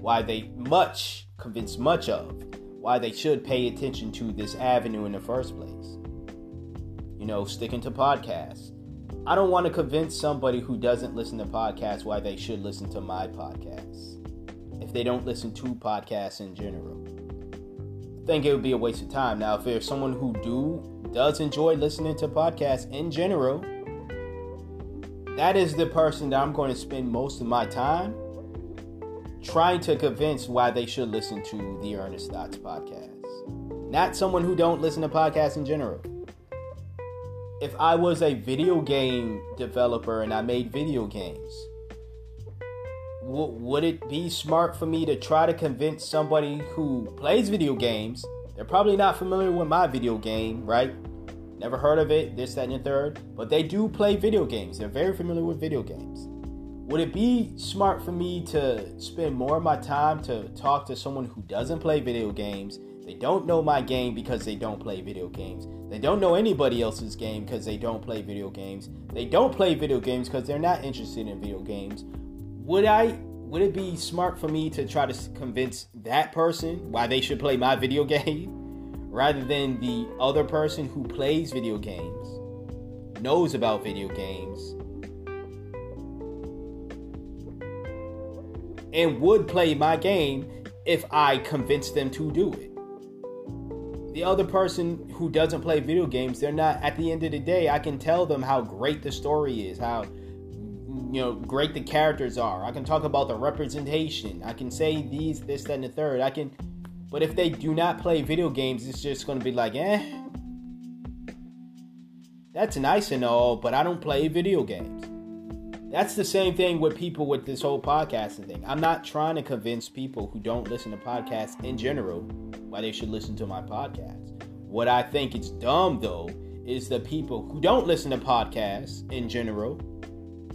why they much convince much of why they should pay attention to this avenue in the first place. You know, sticking to podcasts. I don't want to convince somebody who doesn't listen to podcasts why they should listen to my podcasts. If they don't listen to podcasts in general. I think it would be a waste of time. Now, if there's someone who do does enjoy listening to podcasts in general, that is the person that I'm going to spend most of my time trying to convince why they should listen to the Earnest Thoughts podcast. Not someone who don't listen to podcasts in general. If I was a video game developer and I made video games, w- would it be smart for me to try to convince somebody who plays video games? They're probably not familiar with my video game, right? Never heard of it, this, that, and the third. But they do play video games. They're very familiar with video games would it be smart for me to spend more of my time to talk to someone who doesn't play video games? They don't know my game because they don't play video games. They don't know anybody else's game because they don't play video games. They don't play video games because they're not interested in video games. Would I would it be smart for me to try to convince that person why they should play my video game rather than the other person who plays video games, knows about video games, and would play my game if I convinced them to do it. The other person who doesn't play video games, they're not at the end of the day, I can tell them how great the story is, how you know great the characters are. I can talk about the representation. I can say these, this, that, and the third. I can but if they do not play video games, it's just gonna be like, eh. That's nice and all, but I don't play video games. That's the same thing with people with this whole podcasting thing. I'm not trying to convince people who don't listen to podcasts in general why they should listen to my podcast. What I think is dumb though is the people who don't listen to podcasts in general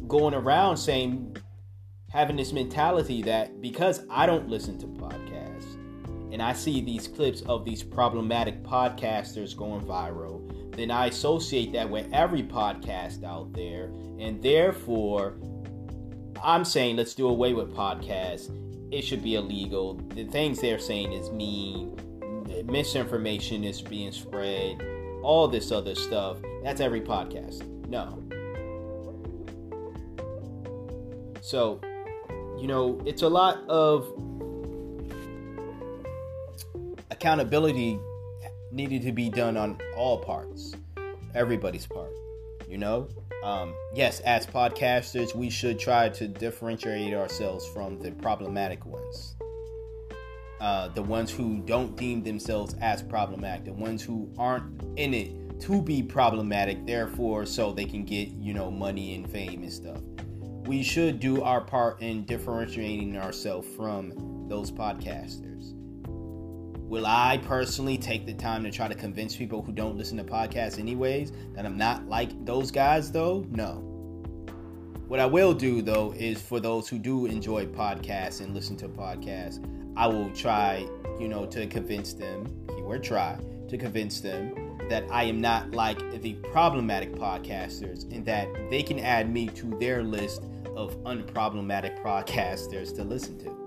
going around saying having this mentality that because I don't listen to podcasts and I see these clips of these problematic podcasters going viral, then I associate that with every podcast out there. And therefore, I'm saying let's do away with podcasts. It should be illegal. The things they're saying is mean. Misinformation is being spread. All this other stuff. That's every podcast. No. So, you know, it's a lot of accountability needed to be done on all parts, everybody's part. You know, um, yes, as podcasters, we should try to differentiate ourselves from the problematic ones. Uh, the ones who don't deem themselves as problematic, the ones who aren't in it to be problematic, therefore, so they can get, you know, money and fame and stuff we should do our part in differentiating ourselves from those podcasters. Will I personally take the time to try to convince people who don't listen to podcasts anyways that I'm not like those guys though? No. What I will do though is for those who do enjoy podcasts and listen to podcasts, I will try, you know, to convince them, keyword try, to convince them that I am not like the problematic podcasters and that they can add me to their list of unproblematic podcasters to listen to.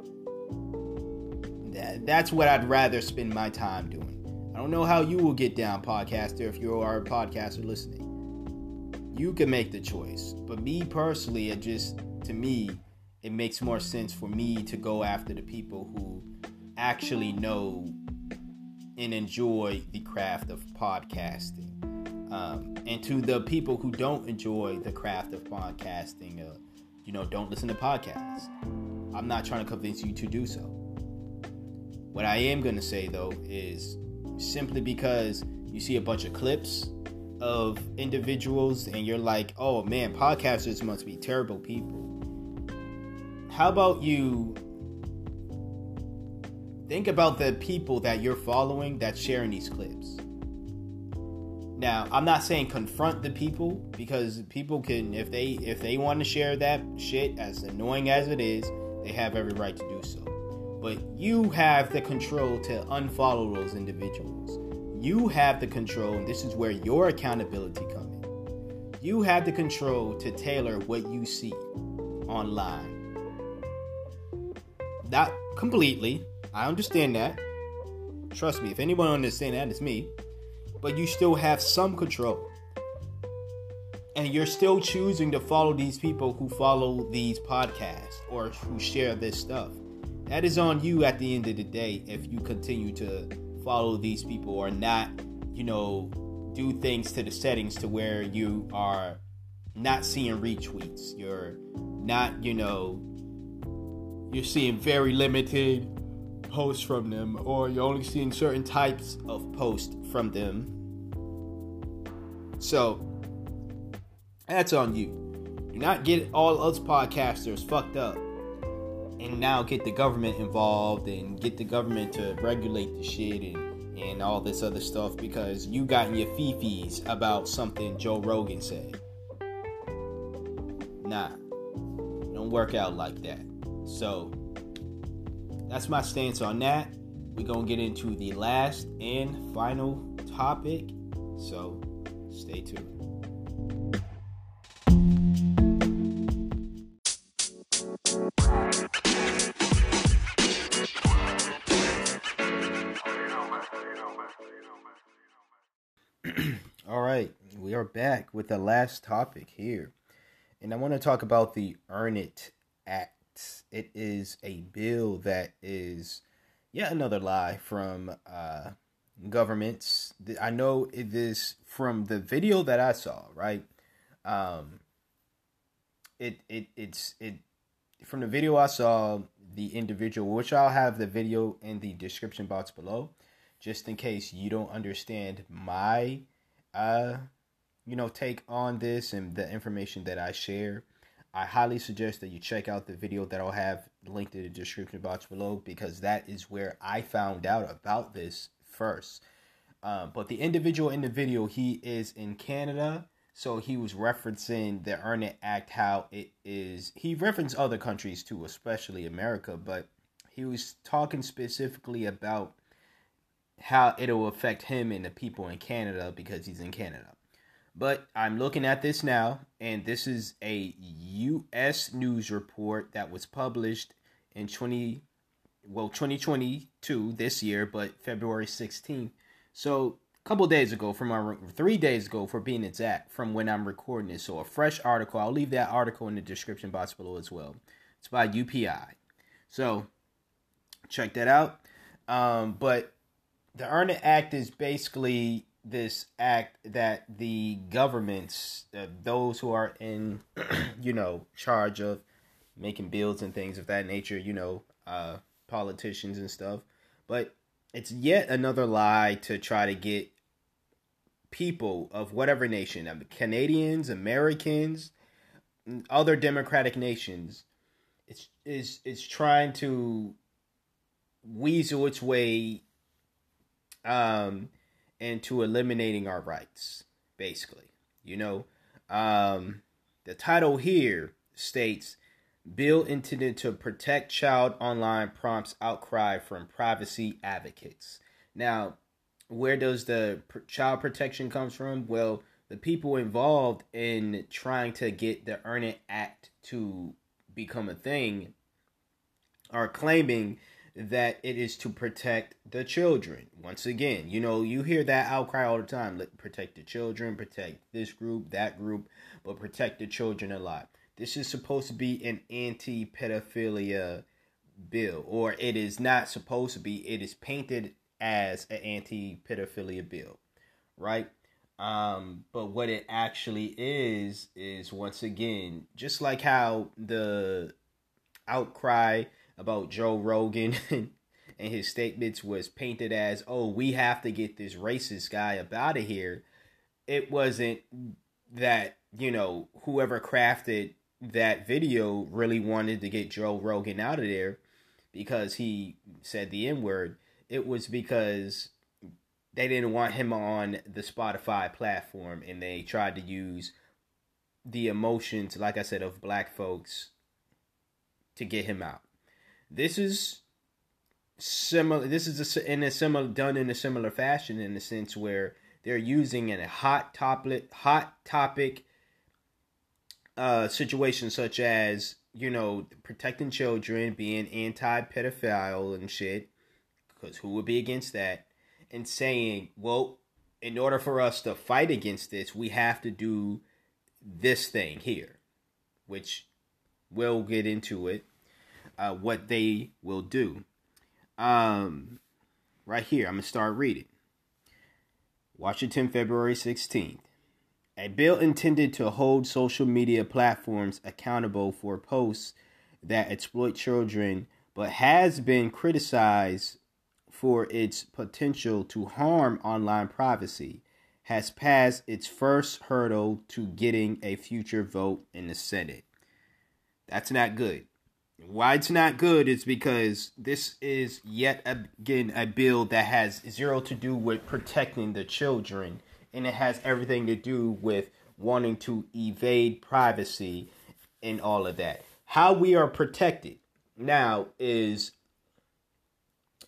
That, that's what I'd rather spend my time doing. I don't know how you will get down, podcaster, if you are a podcaster listening. You can make the choice. But me personally, it just, to me, it makes more sense for me to go after the people who actually know and enjoy the craft of podcasting. Um, and to the people who don't enjoy the craft of podcasting, uh, you know, don't listen to podcasts. I'm not trying to convince you to do so. What I am going to say though is simply because you see a bunch of clips of individuals and you're like, oh man, podcasters must be terrible people. How about you think about the people that you're following that's sharing these clips? Now, I'm not saying confront the people because people can if they if they want to share that shit as annoying as it is, they have every right to do so. But you have the control to unfollow those individuals. You have the control, and this is where your accountability comes in. You have the control to tailor what you see online. Not completely. I understand that. Trust me, if anyone understands that, it's me but you still have some control. And you're still choosing to follow these people who follow these podcasts or who share this stuff. That is on you at the end of the day if you continue to follow these people or not, you know, do things to the settings to where you are not seeing retweets. You're not, you know, you're seeing very limited posts from them or you're only seeing certain types of posts from them so that's on you. Do not get all us podcasters fucked up and now get the government involved and get the government to regulate the shit and, and all this other stuff because you got your fifis about something Joe Rogan said. Nah, don't work out like that. So that's my stance on that. We're gonna get into the last and final topic. So Stay tuned. All right, we are back with the last topic here. And I want to talk about the Earn It Act. It is a bill that is yet another lie from uh, governments. I know it is from the video that I saw, right? Um, it it it's it from the video I saw the individual, which I'll have the video in the description box below, just in case you don't understand my uh you know, take on this and the information that I share, I highly suggest that you check out the video that I'll have linked in the description box below because that is where I found out about this first. Uh, but the individual in the video, he is in Canada, so he was referencing the Earn It Act, how it is. He referenced other countries too, especially America, but he was talking specifically about how it'll affect him and the people in Canada because he's in Canada. But I'm looking at this now, and this is a U.S. news report that was published in 20, well, 2022 this year, but February 16th. So a couple days ago, from our three days ago, for being exact, from when I'm recording this. So a fresh article. I'll leave that article in the description box below as well. It's by UPI. So check that out. Um, but the Earn It Act is basically this act that the governments, uh, those who are in, you know, charge of making bills and things of that nature, you know, uh, politicians and stuff. But it's yet another lie to try to get people of whatever nation, I mean, Canadians, Americans, other democratic nations, it's is it's trying to weasel its way um and to eliminating our rights, basically. You know, um, the title here states Bill intended to protect child online prompts outcry from privacy advocates. Now, where does the child protection comes from? Well, the people involved in trying to get the Earn It Act to become a thing are claiming that it is to protect the children. Once again, you know, you hear that outcry all the time. Protect the children, protect this group, that group, but protect the children a lot. This is supposed to be an anti-pedophilia bill, or it is not supposed to be. It is painted as an anti-pedophilia bill, right? Um, but what it actually is is once again just like how the outcry about Joe Rogan and his statements was painted as, oh, we have to get this racist guy up out of here. It wasn't that, you know, whoever crafted that video really wanted to get Joe Rogan out of there because he said the N word. It was because they didn't want him on the Spotify platform and they tried to use the emotions, like I said, of black folks to get him out. This is similar. This is a, in a similar done in a similar fashion in the sense where they're using in a hot topic, hot topic uh, situation such as you know protecting children, being anti-pedophile and shit. Because who would be against that? And saying, well, in order for us to fight against this, we have to do this thing here, which we'll get into it uh, what they will do. Um, right here, I'm going to start reading. Washington, February 16th. A bill intended to hold social media platforms accountable for posts that exploit children, but has been criticized for its potential to harm online privacy, has passed its first hurdle to getting a future vote in the Senate. That's not good. Why it's not good is because this is yet again a bill that has zero to do with protecting the children, and it has everything to do with wanting to evade privacy and all of that. How we are protected now is,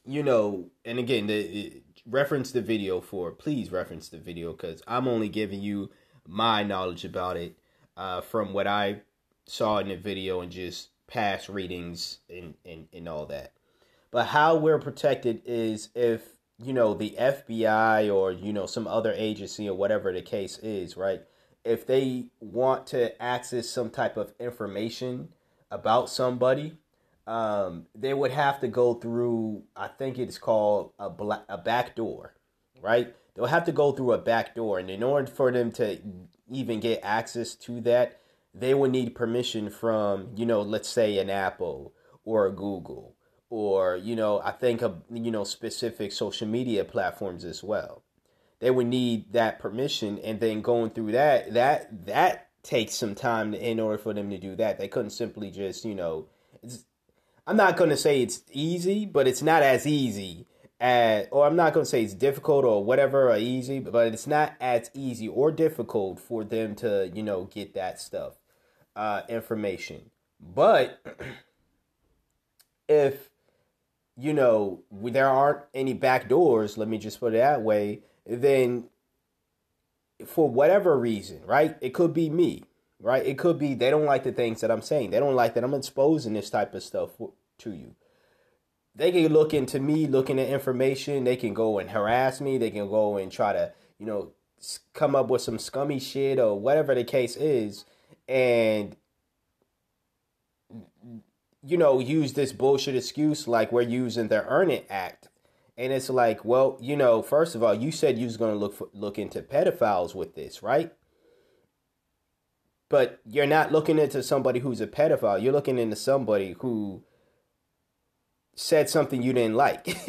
you know, and again, the reference the video for please reference the video because I'm only giving you my knowledge about it uh, from what I saw in the video and just past readings and, and, and all that. But how we're protected is if, you know, the FBI or, you know, some other agency or whatever the case is, right? If they want to access some type of information about somebody, um, they would have to go through, I think it's called a, black, a back door, right? They'll have to go through a back door. And in order for them to even get access to that, they would need permission from, you know, let's say an Apple or a Google or, you know, I think of, you know, specific social media platforms as well. they would need that permission and then going through that that that takes some time in order for them to do that. They couldn't simply just, you know, I'm not going to say it's easy, but it's not as easy as, or I'm not going to say it's difficult or whatever or easy, but it's not as easy or difficult for them to, you know, get that stuff, uh, information. But if, you know, there aren't any back doors, let me just put it that way, then for whatever reason, right? It could be me, right? It could be they don't like the things that I'm saying. They don't like that I'm exposing this type of stuff to you. They can look into me, looking at information. They can go and harass me. They can go and try to, you know, come up with some scummy shit or whatever the case is, and you know, use this bullshit excuse like we're using the Earn It Act and it's like, well, you know, first of all, you said you was going to look for, look into pedophiles with this, right? But you're not looking into somebody who's a pedophile. You're looking into somebody who said something you didn't like.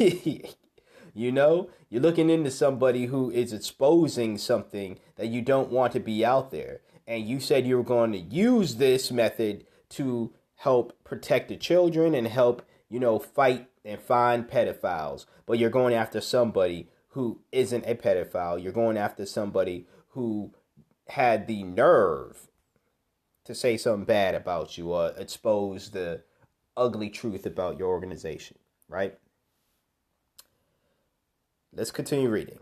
you know, you're looking into somebody who is exposing something that you don't want to be out there. And you said you were going to use this method to help protect the children and help, you know, fight and find pedophiles, but you're going after somebody who isn't a pedophile. You're going after somebody who had the nerve to say something bad about you or expose the ugly truth about your organization, right? Let's continue reading.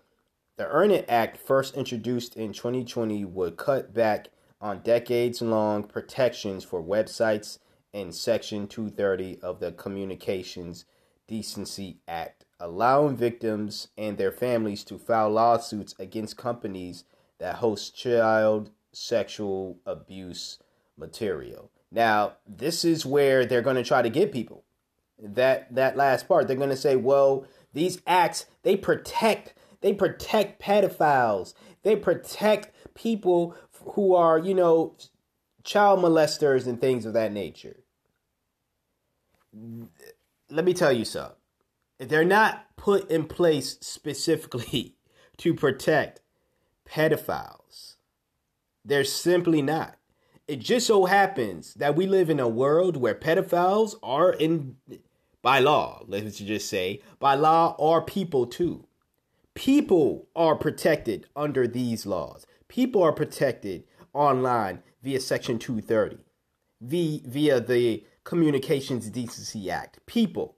The Earn It Act, first introduced in 2020, would cut back on decades long protections for websites in Section 230 of the Communications Decency Act, allowing victims and their families to file lawsuits against companies that host child sexual abuse material. Now, this is where they're going to try to get people. That that last part, they're going to say, "Well, these acts they protect they protect pedophiles. They protect people who are, you know, child molesters and things of that nature." let me tell you something. They're not put in place specifically to protect pedophiles. They're simply not. It just so happens that we live in a world where pedophiles are in by law, let's just say, by law are people too. People are protected under these laws. People are protected online via Section 230, via, via the Communications Decency Act. People.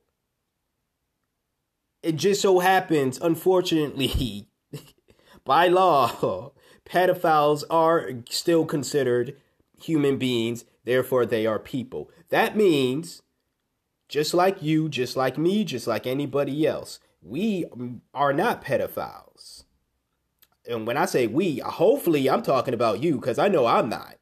It just so happens, unfortunately, by law, pedophiles are still considered human beings, therefore, they are people. That means, just like you, just like me, just like anybody else, we are not pedophiles. And when I say we, hopefully I'm talking about you because I know I'm not.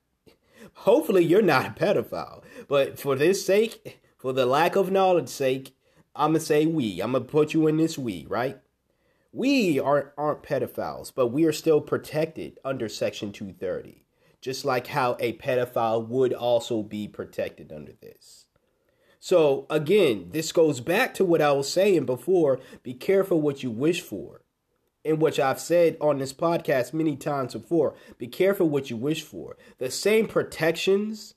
Hopefully you're not a pedophile. But for this sake, for the lack of knowledge sake, I'm gonna say we. I'm gonna put you in this we, right? We aren't aren't pedophiles, but we are still protected under Section 230, just like how a pedophile would also be protected under this. So again, this goes back to what I was saying before. Be careful what you wish for. In which I've said on this podcast many times before, be careful what you wish for. The same protections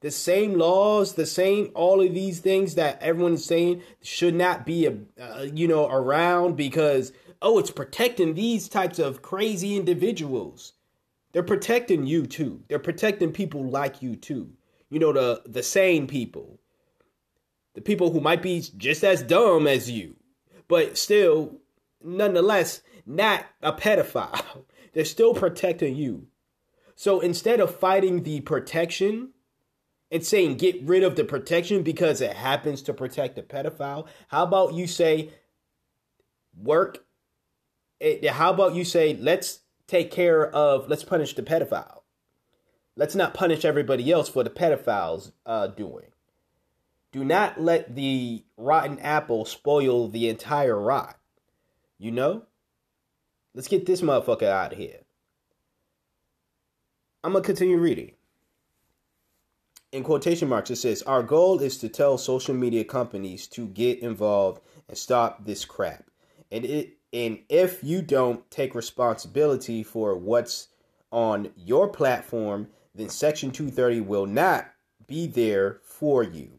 the same laws, the same all of these things that everyone is saying should not be, uh, you know, around because oh, it's protecting these types of crazy individuals. They're protecting you too. They're protecting people like you too. You know, the the sane people, the people who might be just as dumb as you, but still, nonetheless, not a pedophile. They're still protecting you. So instead of fighting the protection and saying get rid of the protection because it happens to protect the pedophile. How about you say work? How about you say let's take care of let's punish the pedophile. Let's not punish everybody else for the pedophiles uh, doing. Do not let the rotten apple spoil the entire rot. You know? Let's get this motherfucker out of here. I'm going to continue reading in quotation marks, it says, Our goal is to tell social media companies to get involved and stop this crap. And it And if you don't take responsibility for what's on your platform, then Section 230 will not be there for you.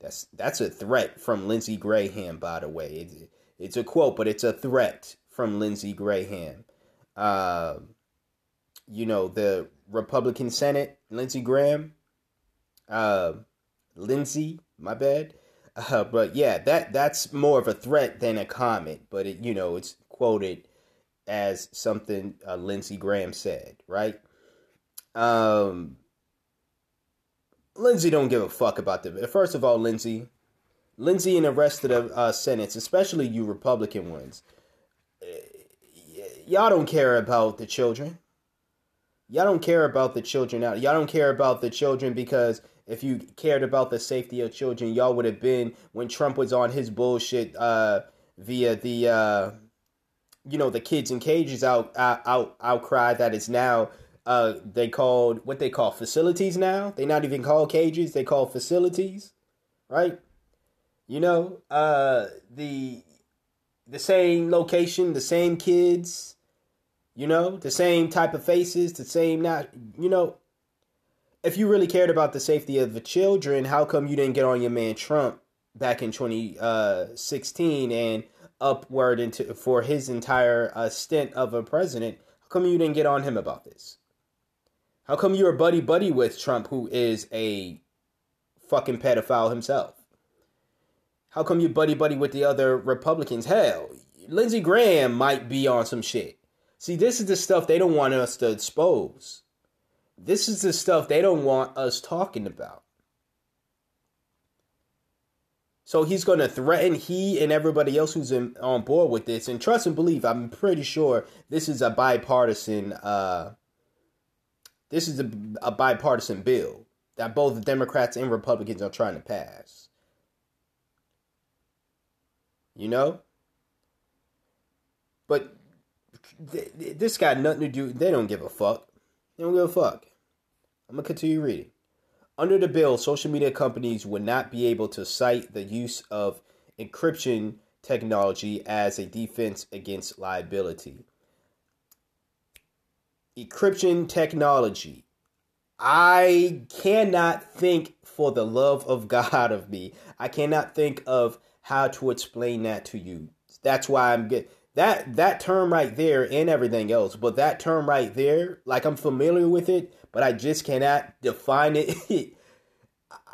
That's that's a threat from Lindsey Graham, by the way. It's, it's a quote, but it's a threat from Lindsey Graham. Uh, you know, the Republican Senate, Lindsey Graham, uh, Lindsey, my bad. Uh, but yeah, that that's more of a threat than a comment. But it, you know, it's quoted as something uh, Lindsey Graham said, right? Um, Lindsey don't give a fuck about the. First of all, Lindsey, Lindsey and the rest of the uh, senates, especially you Republican ones, y'all don't care about the children. Y'all don't care about the children out. Y'all don't care about the children because if you cared about the safety of children, y'all would have been when Trump was on his bullshit uh, via the uh, you know the kids in cages out, out outcry that is now uh, they called what they call facilities now. They not even call cages; they call facilities, right? You know, uh, the the same location, the same kids, you know, the same type of faces, the same not, you know. If you really cared about the safety of the children, how come you didn't get on your man Trump back in 2016 uh, and upward into for his entire uh, stint of a president? How come you didn't get on him about this? How come you're buddy buddy with Trump, who is a fucking pedophile himself? How come you buddy buddy with the other Republicans? Hell, Lindsey Graham might be on some shit. See, this is the stuff they don't want us to expose. This is the stuff they don't want us talking about. So he's going to threaten he and everybody else who's in, on board with this. And trust and believe, I'm pretty sure this is a bipartisan. Uh, this is a, a bipartisan bill that both Democrats and Republicans are trying to pass. You know? But th- this got nothing to do. They don't give a fuck. They don't give a fuck. I'm going to continue reading. Under the bill, social media companies would not be able to cite the use of encryption technology as a defense against liability. Encryption technology. I cannot think for the love of God of me. I cannot think of how to explain that to you. That's why I'm get that that term right there and everything else, but that term right there, like I'm familiar with it, but I just cannot define it.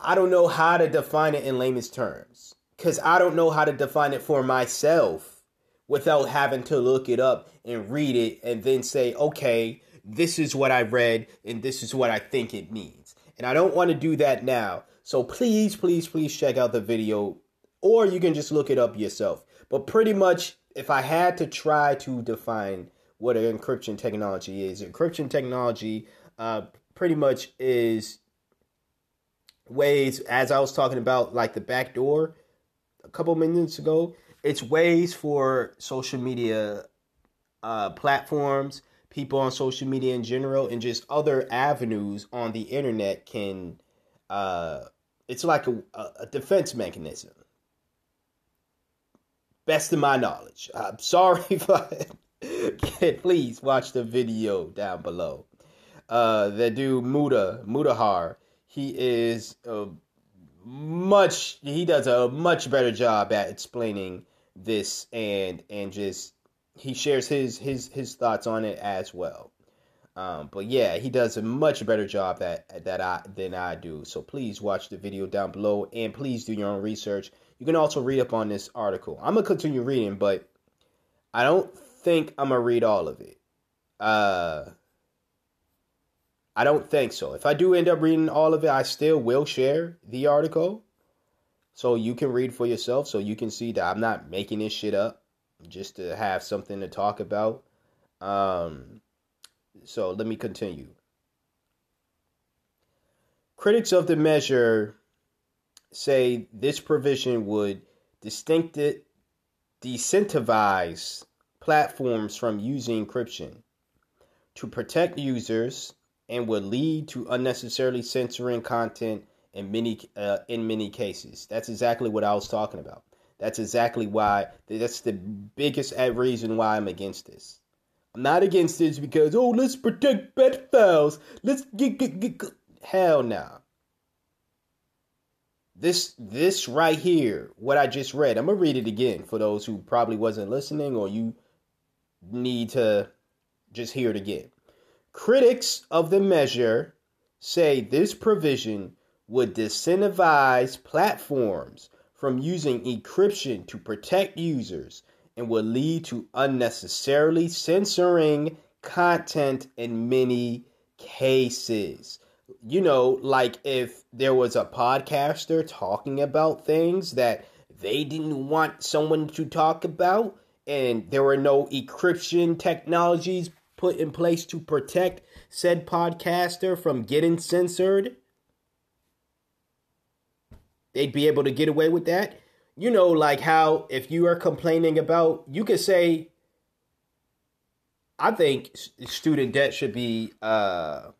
I don't know how to define it in layman's terms cuz I don't know how to define it for myself without having to look it up and read it and then say, "Okay, this is what I read and this is what I think it means." And I don't want to do that now. So please, please, please check out the video or you can just look it up yourself. But pretty much, if I had to try to define what an encryption technology is, encryption technology uh, pretty much is ways, as I was talking about, like the back door a couple minutes ago, it's ways for social media uh, platforms, people on social media in general, and just other avenues on the internet can. Uh, it's like a, a defense mechanism best of my knowledge. I'm sorry, but please watch the video down below. Uh, the dude Muda Mutahar, he is a much he does a much better job at explaining this and and just he shares his his his thoughts on it as well. Um, but yeah, he does a much better job at that I than I do. So please watch the video down below and please do your own research. You can also read up on this article. I'm gonna continue reading, but I don't think I'm gonna read all of it. Uh, I don't think so. If I do end up reading all of it, I still will share the article so you can read for yourself so you can see that I'm not making this shit up just to have something to talk about. Um, so let me continue. Critics of the measure say this provision would distinct disincentivize platforms from using encryption to protect users and would lead to unnecessarily censoring content in many uh, in many cases. That's exactly what I was talking about. That's exactly why. That's the biggest reason why I'm against this. I'm not against this because oh, let's protect pedophiles. Let's get get get. get. Hell no. Nah. This this right here, what I just read. I'm gonna read it again for those who probably wasn't listening or you need to just hear it again. Critics of the measure say this provision would disincentivize platforms from using encryption to protect users and would lead to unnecessarily censoring content in many cases. You know, like if there was a podcaster talking about things that they didn't want someone to talk about, and there were no encryption technologies put in place to protect said podcaster from getting censored, they'd be able to get away with that. You know, like how if you are complaining about, you could say, I think student debt should be, uh,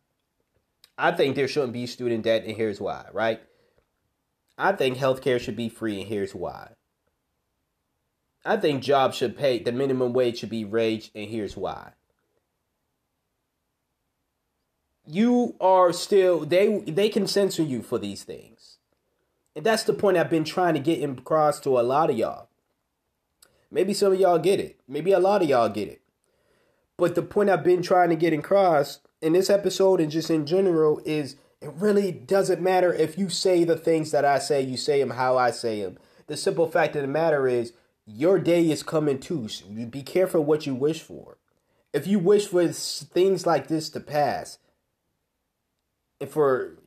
I think there shouldn't be student debt, and here's why, right? I think healthcare should be free, and here's why. I think jobs should pay, the minimum wage should be raised, and here's why. You are still, they they can censor you for these things. And that's the point I've been trying to get across to a lot of y'all. Maybe some of y'all get it. Maybe a lot of y'all get it. But the point I've been trying to get across in this episode and just in general is it really doesn't matter if you say the things that I say, you say them how I say them. The simple fact of the matter is your day is coming too. So be careful what you wish for. If you wish for things like this to pass, and for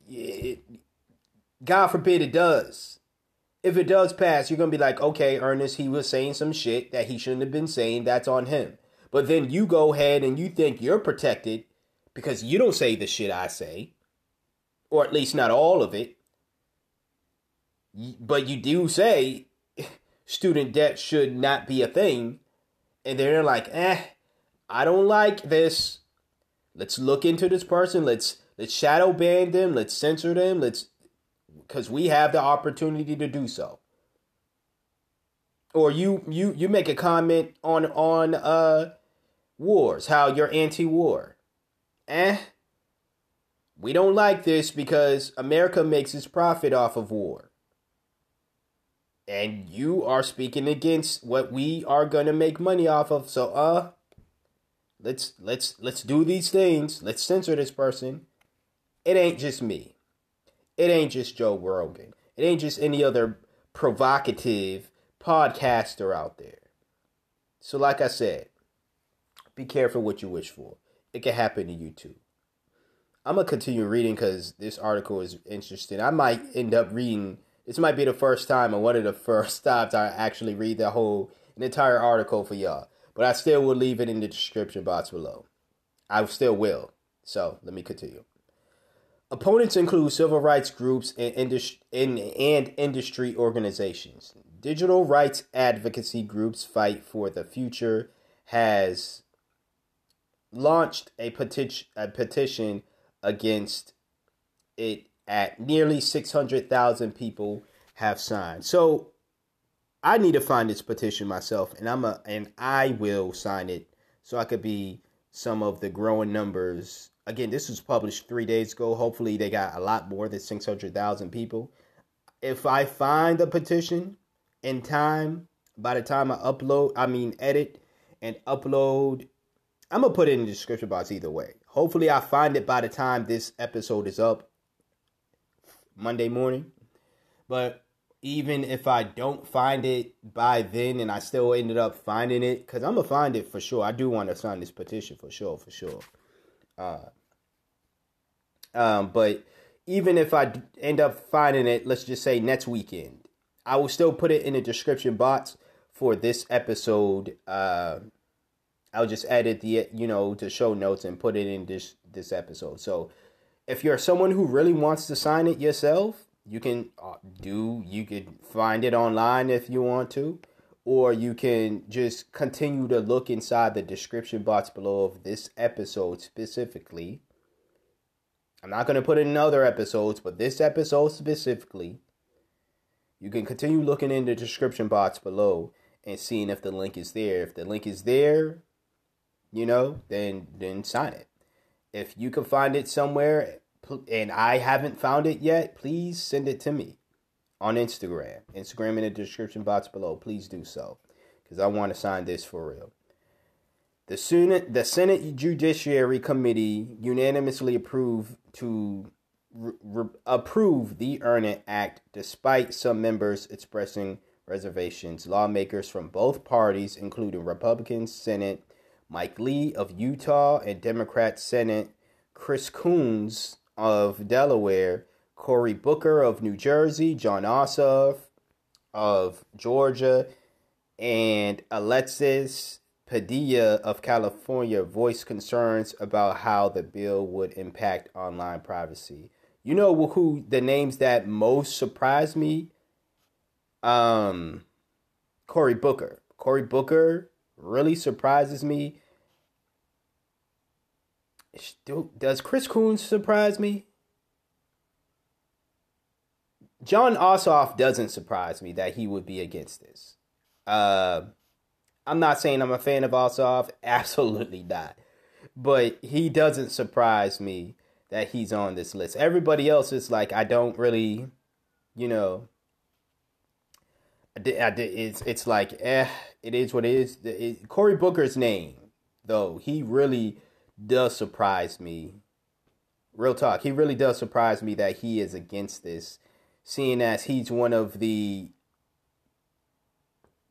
God forbid it does. If it does pass, you're gonna be like, okay, Ernest, he was saying some shit that he shouldn't have been saying. That's on him. But then you go ahead and you think you're protected because you don't say the shit I say, or at least not all of it. But you do say student debt should not be a thing, and they're like, eh, I don't like this. Let's look into this person. Let's let's shadow ban them. Let's censor them. Let's because we have the opportunity to do so. Or you you you make a comment on on uh wars, how you're anti-war. Eh? We don't like this because America makes its profit off of war. And you are speaking against what we are to make money off of. So uh let's let's let's do these things. Let's censor this person. It ain't just me. It ain't just Joe Rogan. It ain't just any other provocative podcaster out there. So, like I said, be careful what you wish for. It can happen to you too. I'm gonna continue reading because this article is interesting. I might end up reading. This might be the first time or one of the first times I actually read the whole, an entire article for y'all. But I still will leave it in the description box below. I still will. So let me continue. Opponents include civil rights groups and, indus- and, and industry organizations. Digital rights advocacy groups Fight for the Future has launched a, peti- a petition against it at nearly 600,000 people have signed. So I need to find this petition myself and I'm a and I will sign it so I could be some of the growing numbers again, this was published three days ago. Hopefully, they got a lot more than 600,000 people. If I find the petition in time, by the time I upload, I mean, edit and upload, I'm to put it in the description box either way. Hopefully, I find it by the time this episode is up Monday morning. But even if I don't find it by then and I still ended up finding it, because I'm to find it for sure. I do want to sign this petition for sure, for sure. Uh, um, but even if I end up finding it, let's just say next weekend, I will still put it in the description box for this episode. Uh, I'll just edit the you know the show notes and put it in this this episode. So if you're someone who really wants to sign it yourself, you can uh, do you can find it online if you want to or you can just continue to look inside the description box below of this episode specifically. I'm not going to put it in other episodes, but this episode specifically, You can continue looking in the description box below and seeing if the link is there. If the link is there, you know, then then sign it. If you can find it somewhere and I haven't found it yet, please send it to me on Instagram. Instagram in the description box below. Please do so because I want to sign this for real. The Senate, the Senate Judiciary Committee unanimously approved to re- re- approve the Earn It Act despite some members expressing reservations. Lawmakers from both parties, including Republican Senate Mike Lee of Utah and Democrat Senate Chris Coons of Delaware, Cory Booker of New Jersey, Jon Ossoff of Georgia, and Alexis Padilla of California voiced concerns about how the bill would impact online privacy. You know who the names that most surprised me? Um, Cory Booker. Cory Booker really surprises me. Does Chris Coons surprise me? Jon Ossoff doesn't surprise me that he would be against this. Uh, I'm not saying I'm a fan of Ossoff, absolutely not. But he doesn't surprise me that he's on this list. Everybody else is like, I don't really, you know, it's it's like, eh, it is what it is. It, Cory Booker's name, though, he really does surprise me. Real talk, he really does surprise me that he is against this, seeing as he's one of the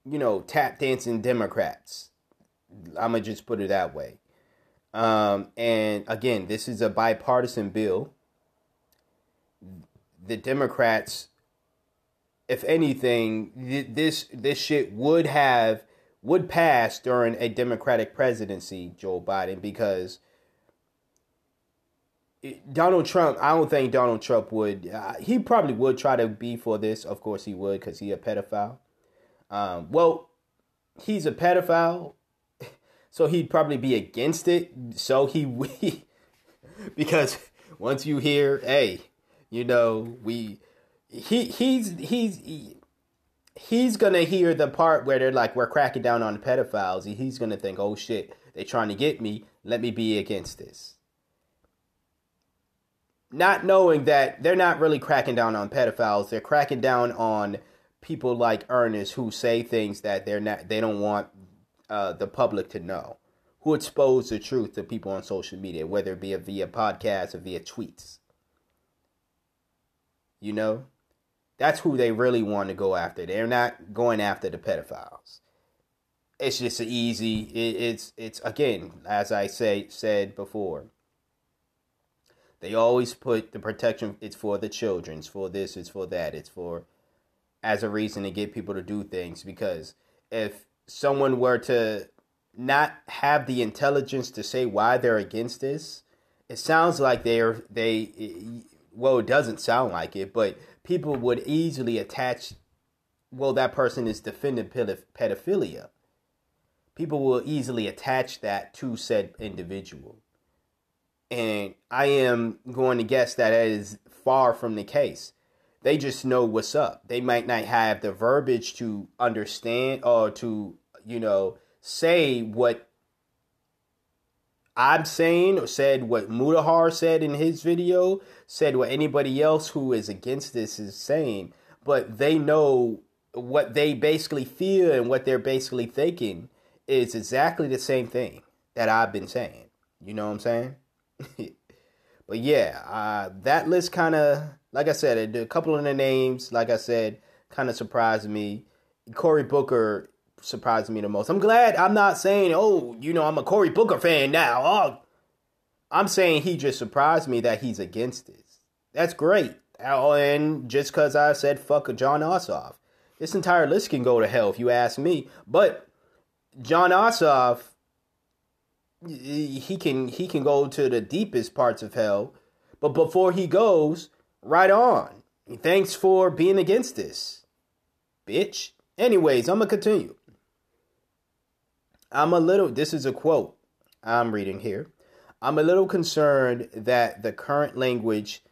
you know, tap dancing Democrats. I'm gonna just put it that way. Um, and again, this is a bipartisan bill. The Democrats, if anything, this this shit would have would pass during a Democratic presidency, Joe Biden, because Donald Trump. I don't think Donald Trump would. Uh, he probably would try to be for this. Of course, he would, because he a pedophile. Um, well, he's a pedophile, so he'd probably be against it. So he, because once you hear, hey, you know, we, he, he's, he's, he, he's gonna hear the part where they're like, we're cracking down on pedophiles. He's gonna think, oh shit, they're trying to get me. Let me be against this. Not knowing that they're not really cracking down on pedophiles, they're cracking down on people like Ernest who say things that they're not they don't want uh, the public to know, who expose the truth to people on social media, whether it be via podcasts or via tweets. You know, that's who they really want to go after. They're not going after the pedophiles. It's just easy. It, it's it's again, as I say said before. They always put the protection. It's for the children. It's for this. It's for that. It's for as a reason to get people to do things because if someone were to not have the intelligence to say why they're against this, it sounds like they're they well it doesn't sound like it, but people would easily attach well that person is defending pedophilia. People will easily attach that to said individual. And I am going to guess that that is far from the case they just know what's up. They might not have the verbiage to understand or to, you know, say what I'm saying or said what Mutahar said in his video, said what anybody else who is against this is saying, but they know what they basically feel and what they're basically thinking is exactly the same thing that I've been saying. You know what I'm saying? but yeah, uh, that list kind of like I said, a couple of the names, like I said, kind of surprised me. Cory Booker surprised me the most. I'm glad I'm not saying, oh, you know, I'm a Cory Booker fan now. Oh, I'm saying he just surprised me that he's against this. That's great. Oh, and just because I said fuck a Jon Ossoff, this entire list can go to hell if you ask me. But Jon Ossoff, he can he can go to the deepest parts of hell. But before he goes, Right on. Thanks for being against this, bitch. Anyways, I'm to continue. I'm a little, this is a quote I'm reading here. I'm a little concerned that the current language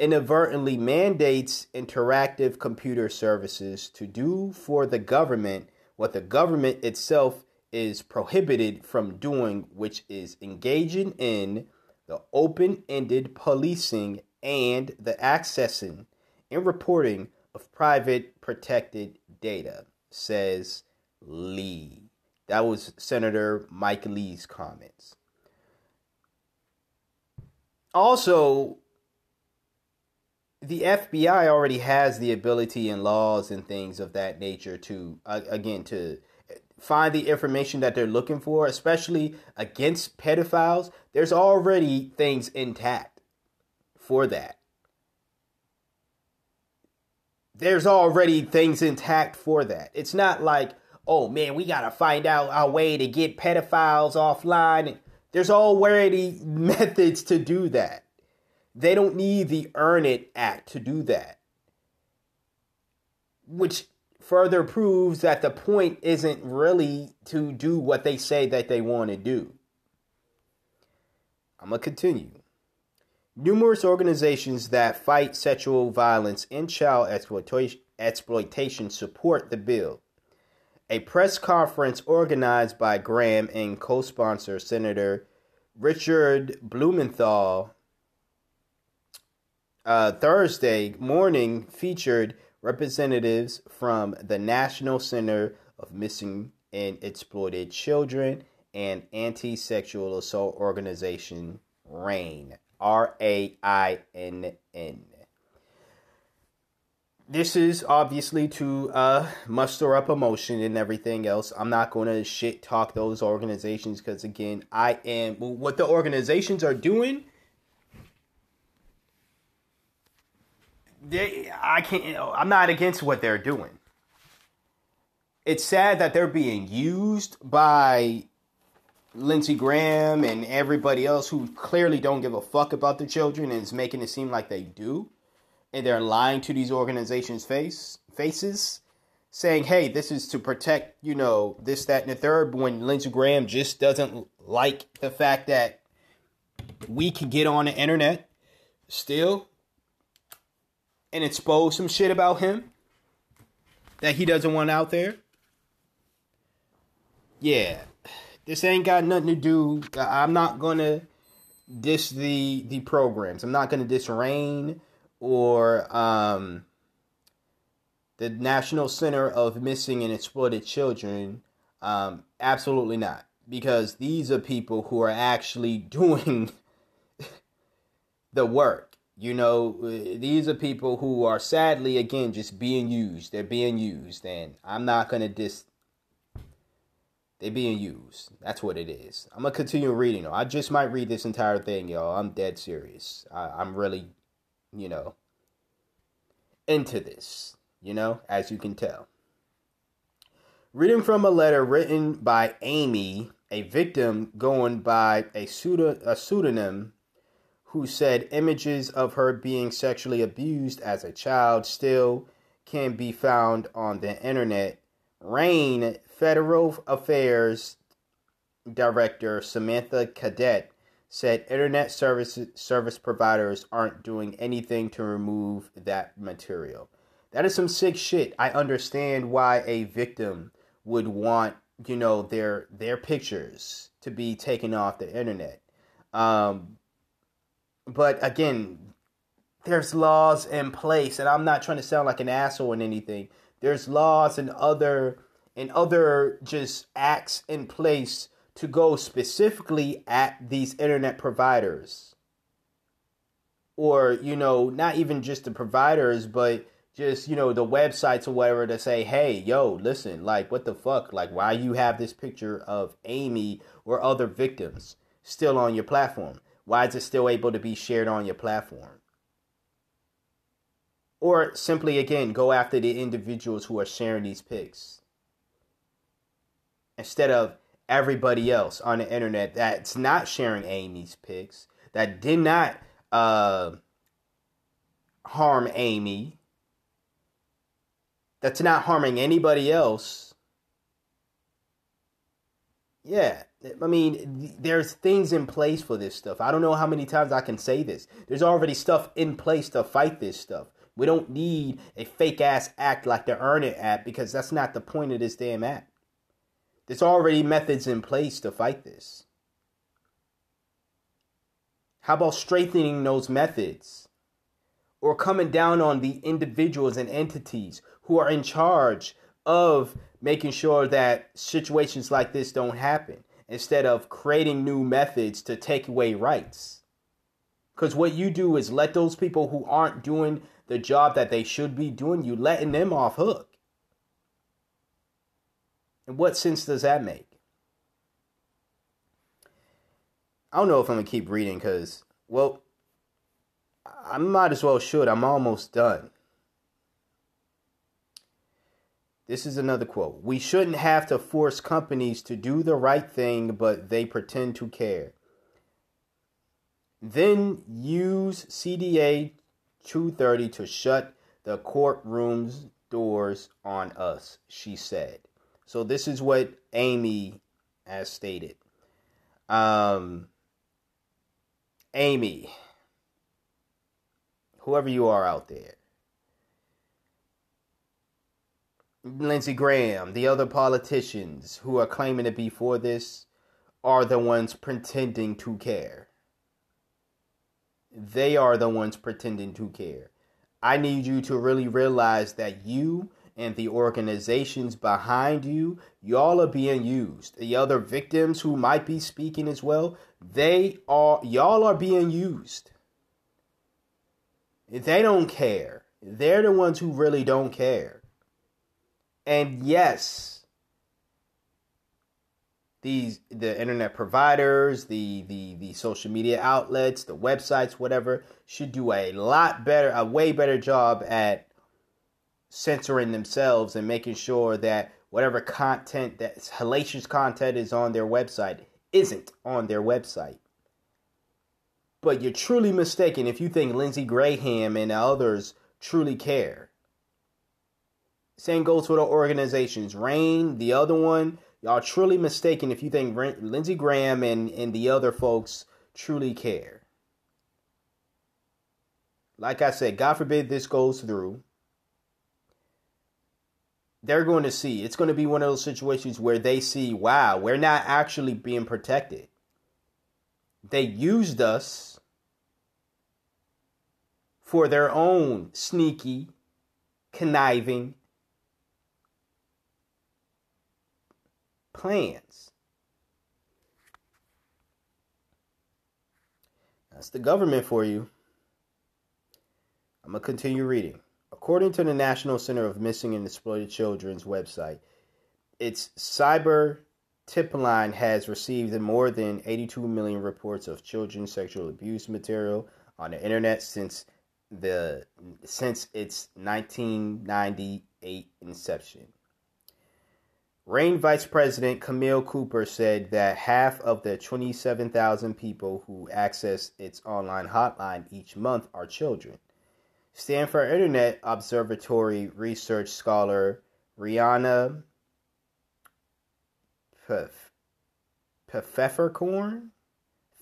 inadvertently mandates interactive computer services to do for the government what the government itself is prohibited from doing, which is engaging in the open ended policing and the accessing and reporting of private protected data, says Lee. That was Senator Mike Lee's comments. Also, the FBI already has the ability and laws and things of that nature to, uh, again, to find the information that they're looking for, especially against pedophiles. There's already things intact for that. There's already things intact for that. It's not like, oh man, we got to find out our way to get pedophiles offline. There's already methods to do that. They don't need the Earn It Act to do that. Which further proves that the point isn't really to do what they say that they want to do. I'm going to continue. Numerous organizations that fight sexual violence and child exploitation support the bill. A press conference organized by Graham and co sponsor Senator Richard Blumenthal uh, Thursday morning featured representatives from the National Center of Missing and Exploited Children and anti sexual assault organization RAINN. R A I N N. This is obviously to uh, muster up emotion and everything else. I'm not going to shit talk those organizations because, again, I am. What the organizations are doing they I can't I'm not against what they're doing. It's sad that they're being used by Lindsey Graham and everybody else who clearly don't give a fuck about the children and is making it seem like they do. And they're lying to these organizations' face faces, saying, hey, this is to protect, you know, this, that, and the third, when Lindsey Graham just doesn't like the fact that we can get on the internet still and expose some shit about him that he doesn't want out there. Yeah, this ain't got nothing to do. I'm not gonna diss the the programs. I'm not gonna diss RAINN or um, the National Center of Missing and Exploited Children. Um, absolutely not, because these are people who are actually doing the work. You know, these are people who are sadly, again, just being used. They're being used. And I'm not to dis. They're being used. That's what it is. I'm to continue reading. Though. I just might read this entire thing, y'all. I'm dead serious. I, I'm really, you know, into this, you know, as you can tell. Reading from a letter written by Amy, a victim going by a, pseudo, a pseudonym who said images of her being sexually abused as a child still can be found on the internet. RAINN Federal Affairs Director Samantha Cadet said internet service service providers aren't doing anything to remove that material. That is some sick shit. I understand why a victim would want, you know, their their pictures to be taken off the internet. Um, but again, there's laws in place, and I'm not trying to sound like an asshole in anything. There's laws and other and other just acts in place to go specifically at these internet providers. Or, you know, not even just the providers, but just, you know, the websites or whatever to say, hey, yo, listen, like, what the fuck? Like, why you have this picture of Amy or other victims still on your platform? Why is it still able to be shared on your platform? Or simply, again, go after the individuals who are sharing these pics. Instead of everybody else on the internet that's not sharing Amy's pics, that did not uh, harm Amy, that's not harming anybody else. Yeah, I mean, there's things in place for this stuff. I don't know how many times I can say this. There's already stuff in place to fight this stuff. We don't need a fake ass act like the Earn It app because that's not the point of this damn app. There's already methods in place to fight this. How about strengthening those methods? Or coming down on the individuals and entities who are in charge of making sure that situations like this don't happen instead of creating new methods to take away rights. Because what you do is let those people who aren't doing the job that they should be doing, you letting them off hook. And what sense does that make? I don't know if I'm gonna keep reading because, well, I might as well should. I'm almost done. This is another quote. We shouldn't have to force companies to do the right thing, but they pretend to care. Then use CDA 230 to shut the courtroom's doors on us, she said. So this is what Amy has stated. Um, Amy, whoever you are out there, Lindsey Graham, the other politicians who are claiming to be for this are the ones pretending to care. They are the ones pretending to care. I need you to really realize that you and the organizations behind you, y'all are being used. The other victims who might be speaking as well, they are y'all are being used. They don't care. They're the ones who really don't care. And yes, these the internet providers, the the the social media outlets, the websites, whatever, should do a lot better, a way better job at censoring themselves and making sure that whatever content that hellacious content is on their website isn't on their website. But you're truly mistaken if you think Lindsey Graham and others truly care. Same goes for the organizations. RAINN, the other one, y'all truly mistaken if you think Lindsey Graham and, and the other folks truly care. Like I said, God forbid this goes through. They're going to see. It's going to be one of those situations where they see, wow, we're not actually being protected. They used us for their own sneaky, conniving, plans. That's the government for you. I'm going to continue reading. According to the National Center of Missing and Exploited Children's website, its cyber tip line has received more than 82 million reports of children sexual abuse material on the internet since the since its 1998 inception. RAINN Vice President Camille Cooper said that half of the 27,000 people who access its online hotline each month are children. Stanford Internet Observatory research scholar Riana Pfefferkorn,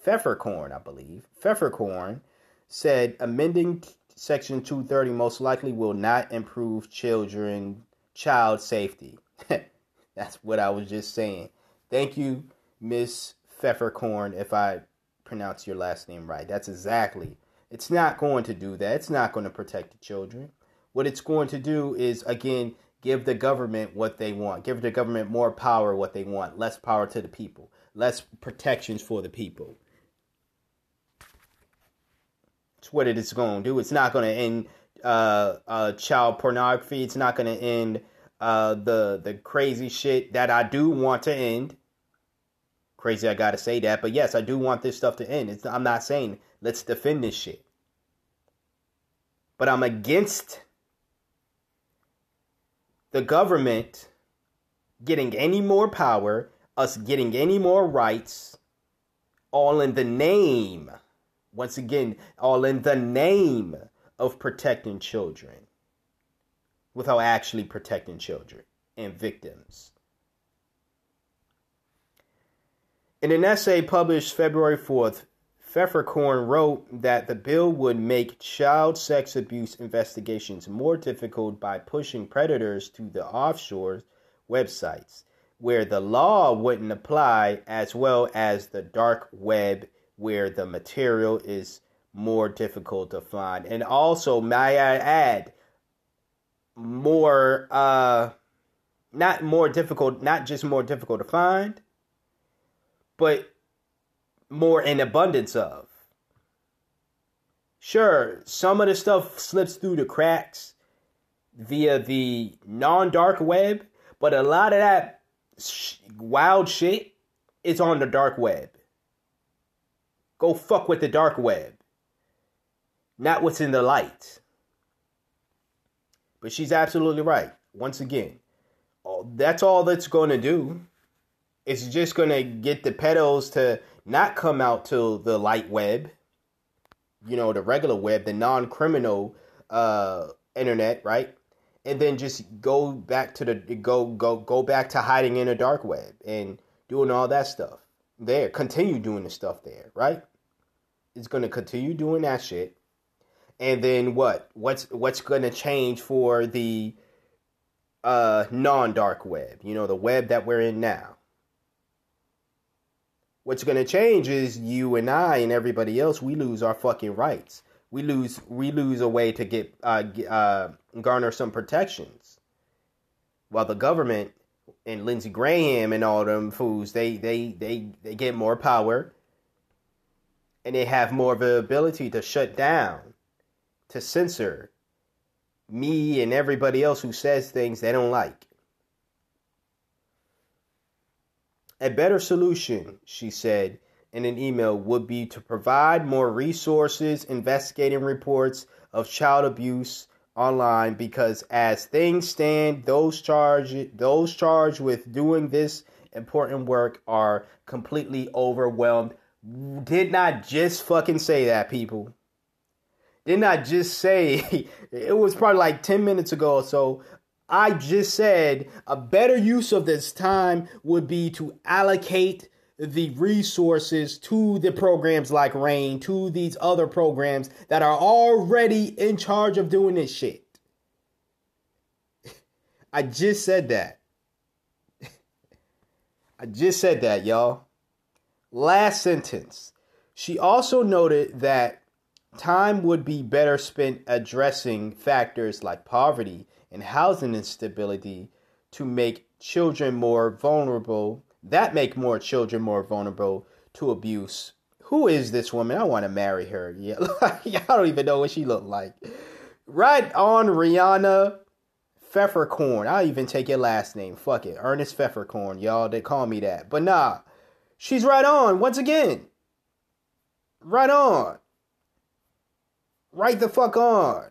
Pfefferkorn, I believe, Pfefferkorn said amending Section 230 most likely will not improve children child safety. That's what I was just saying. Thank you, Miss Pfefferkorn, if I pronounce your last name right. That's exactly. It's not going to do that. It's not going to protect the children. What it's going to do is, again, give the government what they want. Give the government more power, what they want. Less power to the people. Less protections for the people. It's what it is going to do. It's not going to end uh, uh, child pornography. It's not going to end uh, the the crazy shit that I do want to end. Crazy, I gotta say that, but yes, I do want this stuff to end. It's, I'm not saying let's defend this shit, but I'm against the government getting any more power, us getting any more rights, all in the name, once again, all in the name of protecting children without actually protecting children and victims. In an essay published February 4th, Pfefferkorn wrote that the bill would make child sex abuse investigations more difficult by pushing predators to the offshore websites where the law wouldn't apply, as well as the dark web where the material is more difficult to find. And also, may I add, more, uh, not more difficult, not just more difficult to find, but more in abundance of. Sure, some of the stuff slips through the cracks via the non dark web, but a lot of that sh- wild shit is on the dark web. Go fuck with the dark web, not what's in the light. But she's absolutely right. Once again, that's all that's going to do. It's just going to get the pedals to not come out to the light web, you know, the regular web, the non criminal uh, internet, right? And then just go back to the go go go back to hiding in the dark web and doing all that stuff there. Continue doing the stuff there, right? It's gonna continue doing that shit. And then what? What's what's gonna change for the uh non dark web? You know, the web that we're in now what's going to change is you and I and everybody else we lose our fucking rights. We lose we lose a way to get uh, uh, garner some protections, while the government and Lindsey Graham and all them fools they they they they get more power, and they have more of the ability to shut down, to censor me and everybody else who says things they don't like. A better solution, she said in an email, would be to provide more resources, investigating reports of child abuse online because as things stand, those charged those charged with doing this important work are completely overwhelmed. Did not just fucking say that, people. Did not just say it was probably like 10 minutes ago or so I just said a better use of this time would be to allocate the resources to the programs like RAINN, to these other programs that are already in charge of doing this shit. I just said that. I just said that, y'all. Last sentence. She also noted that time would be better spent addressing factors like poverty and housing instability to make children more vulnerable, that make more children more vulnerable to abuse. Who is this woman? I want to marry her. Yeah, I don't even know what she looked like. Right on, Riana Pfefferkorn. I'll even take your last name. Fuck it. Ernest Pfefferkorn. Y'all, they call me that. But nah, she's right on once again. Right on. Right the fuck on.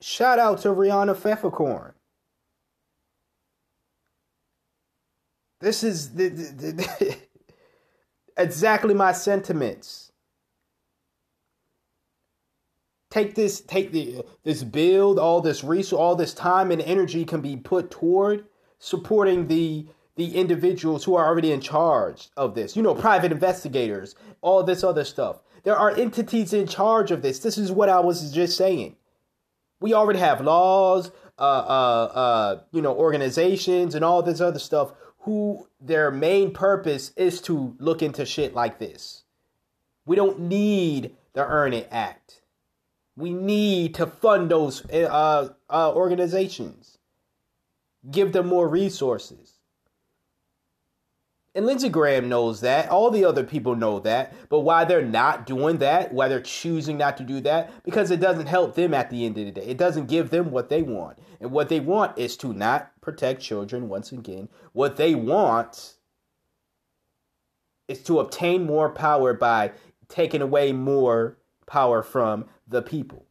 Shout out to Riana Pfefferkorn. This is the, the, the, exactly my sentiments. Take this, take the this build, all this resource, all this time and energy can be put toward supporting the the individuals who are already in charge of this. You know, private investigators, all this other stuff. There are entities in charge of this. This is what I was just saying. We already have laws, uh, uh, uh, you know, organizations and all this other stuff who their main purpose is to look into shit like this. We don't need the Earn It Act. We need to fund those uh, uh, organizations, give them more resources. And Lindsey Graham knows that. All the other people know that. But why they're not doing that, why they're choosing not to do that, because it doesn't help them at the end of the day. It doesn't give them what they want. And what they want is to not protect children once again. What they want is to obtain more power by taking away more power from the people.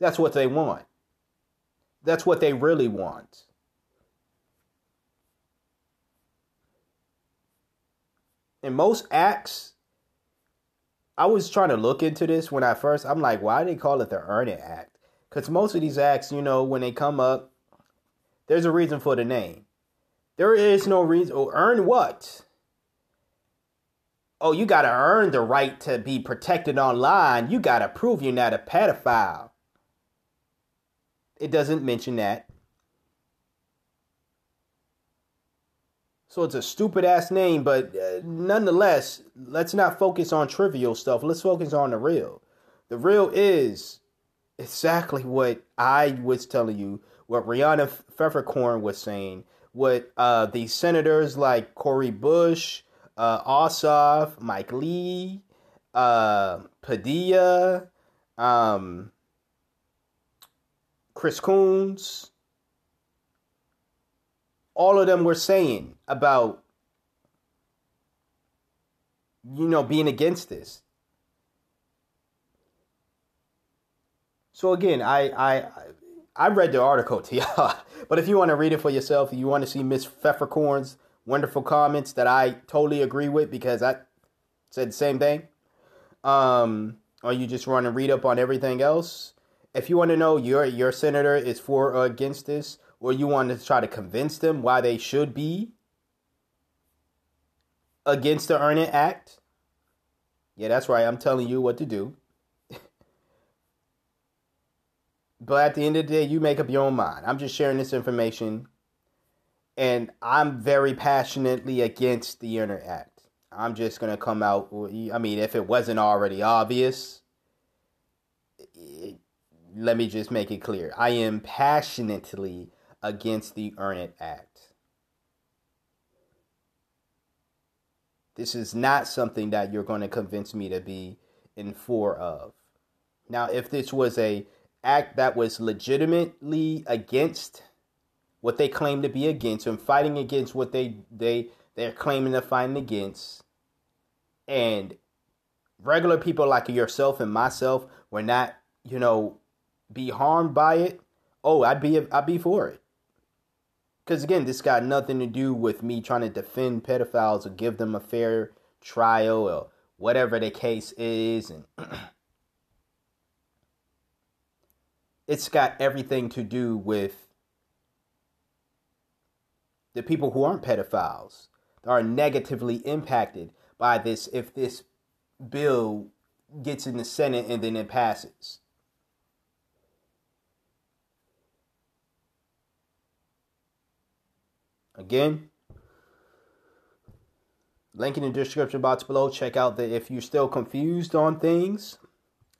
That's what they want. That's what they really want. In most acts, I was trying to look into this when I first. I'm like, why do they call it the Earn It Act? Because most of these acts, you know, when they come up, there's a reason for the name. There is no reason. Oh, earn what? oh, you got to earn the right to be protected online. You got to prove you're not a pedophile. It doesn't mention that. So it's a stupid ass name, but uh, nonetheless, let's not focus on trivial stuff. Let's focus on the real. The real is exactly what I was telling you, what Riana Pfefferkorn was saying, what uh, the senators like Cori Bush, uh, Ossoff, Mike Lee, uh, Padilla, um, Chris Coons, all of them were saying about you know being against this. So again, I I I read the article to y'all, but if you want to read it for yourself, you want to see Miss Pfefferkorn's wonderful comments that I totally agree with because I said the same thing. Um, or you just want to read up on everything else. If you want to know your your senator is for or against this, or you want to try to convince them why they should be against the Earn It Act, yeah, that's right. I'm telling you what to do. but at the end of the day, you make up your own mind. I'm just sharing this information, and I'm very passionately against the Earn It Act. I'm just gonna come out. I mean, if it wasn't already obvious, it, let me just make it clear. I am passionately against the Earn It Act. This is not something that you're going to convince me to be in for of. Now, if this was a act that was legitimately against what they claim to be against and fighting against what they they they're claiming to fight against, and regular people like yourself and myself were not, you know, be harmed by it, oh, I'd be I'd be for it. Because again, this got nothing to do with me trying to defend pedophiles or give them a fair trial or whatever the case is. And it's got everything to do with the people who aren't pedophiles that are negatively impacted by this if this bill gets in the Senate and then it passes. Again, link in the description box below. Check out the if you're still confused on things.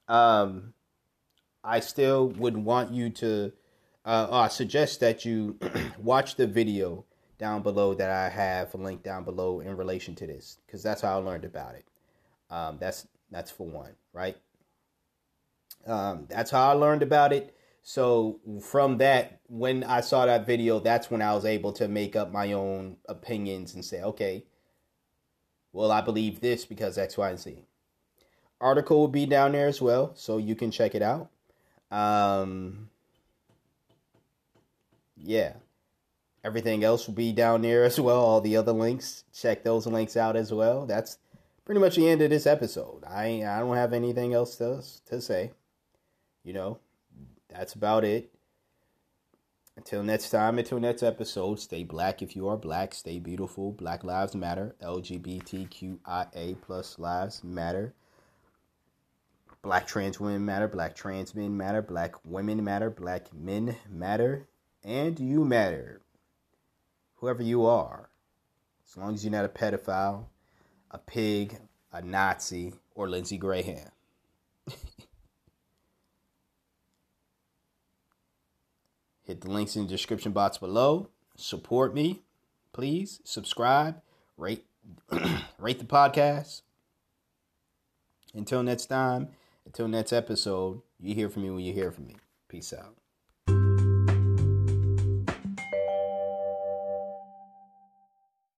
Um, I still would want you to uh, uh suggest that you watch the video down below that I have linked down below in relation to this because that's how I learned about it. Um, that's that's for one, right? Um, that's how I learned about it. So from that, when I saw that video, that's when I was able to make up my own opinions and say, okay, well, I believe this because X, Y, and Z. Article will be down there as well, so you can check it out. Um, yeah, everything else will be down there as well. All the other links, check those links out as well. That's pretty much the end of this episode. I I don't have anything else to to say. You know, that's about it. Until next time, until next episode, stay black if you are black, stay beautiful. Black Lives Matter, LGBTQIA plus lives matter. Black trans women matter, black trans men matter, black women matter, black men matter, and you matter. Whoever you are. As long as you're not a pedophile, a pig, a Nazi, or Lindsey Graham. Hit the links in the description box below. Support me, please. Subscribe, rate, rate the podcast. Until next time, until next episode, you hear from me when you hear from me. Peace out.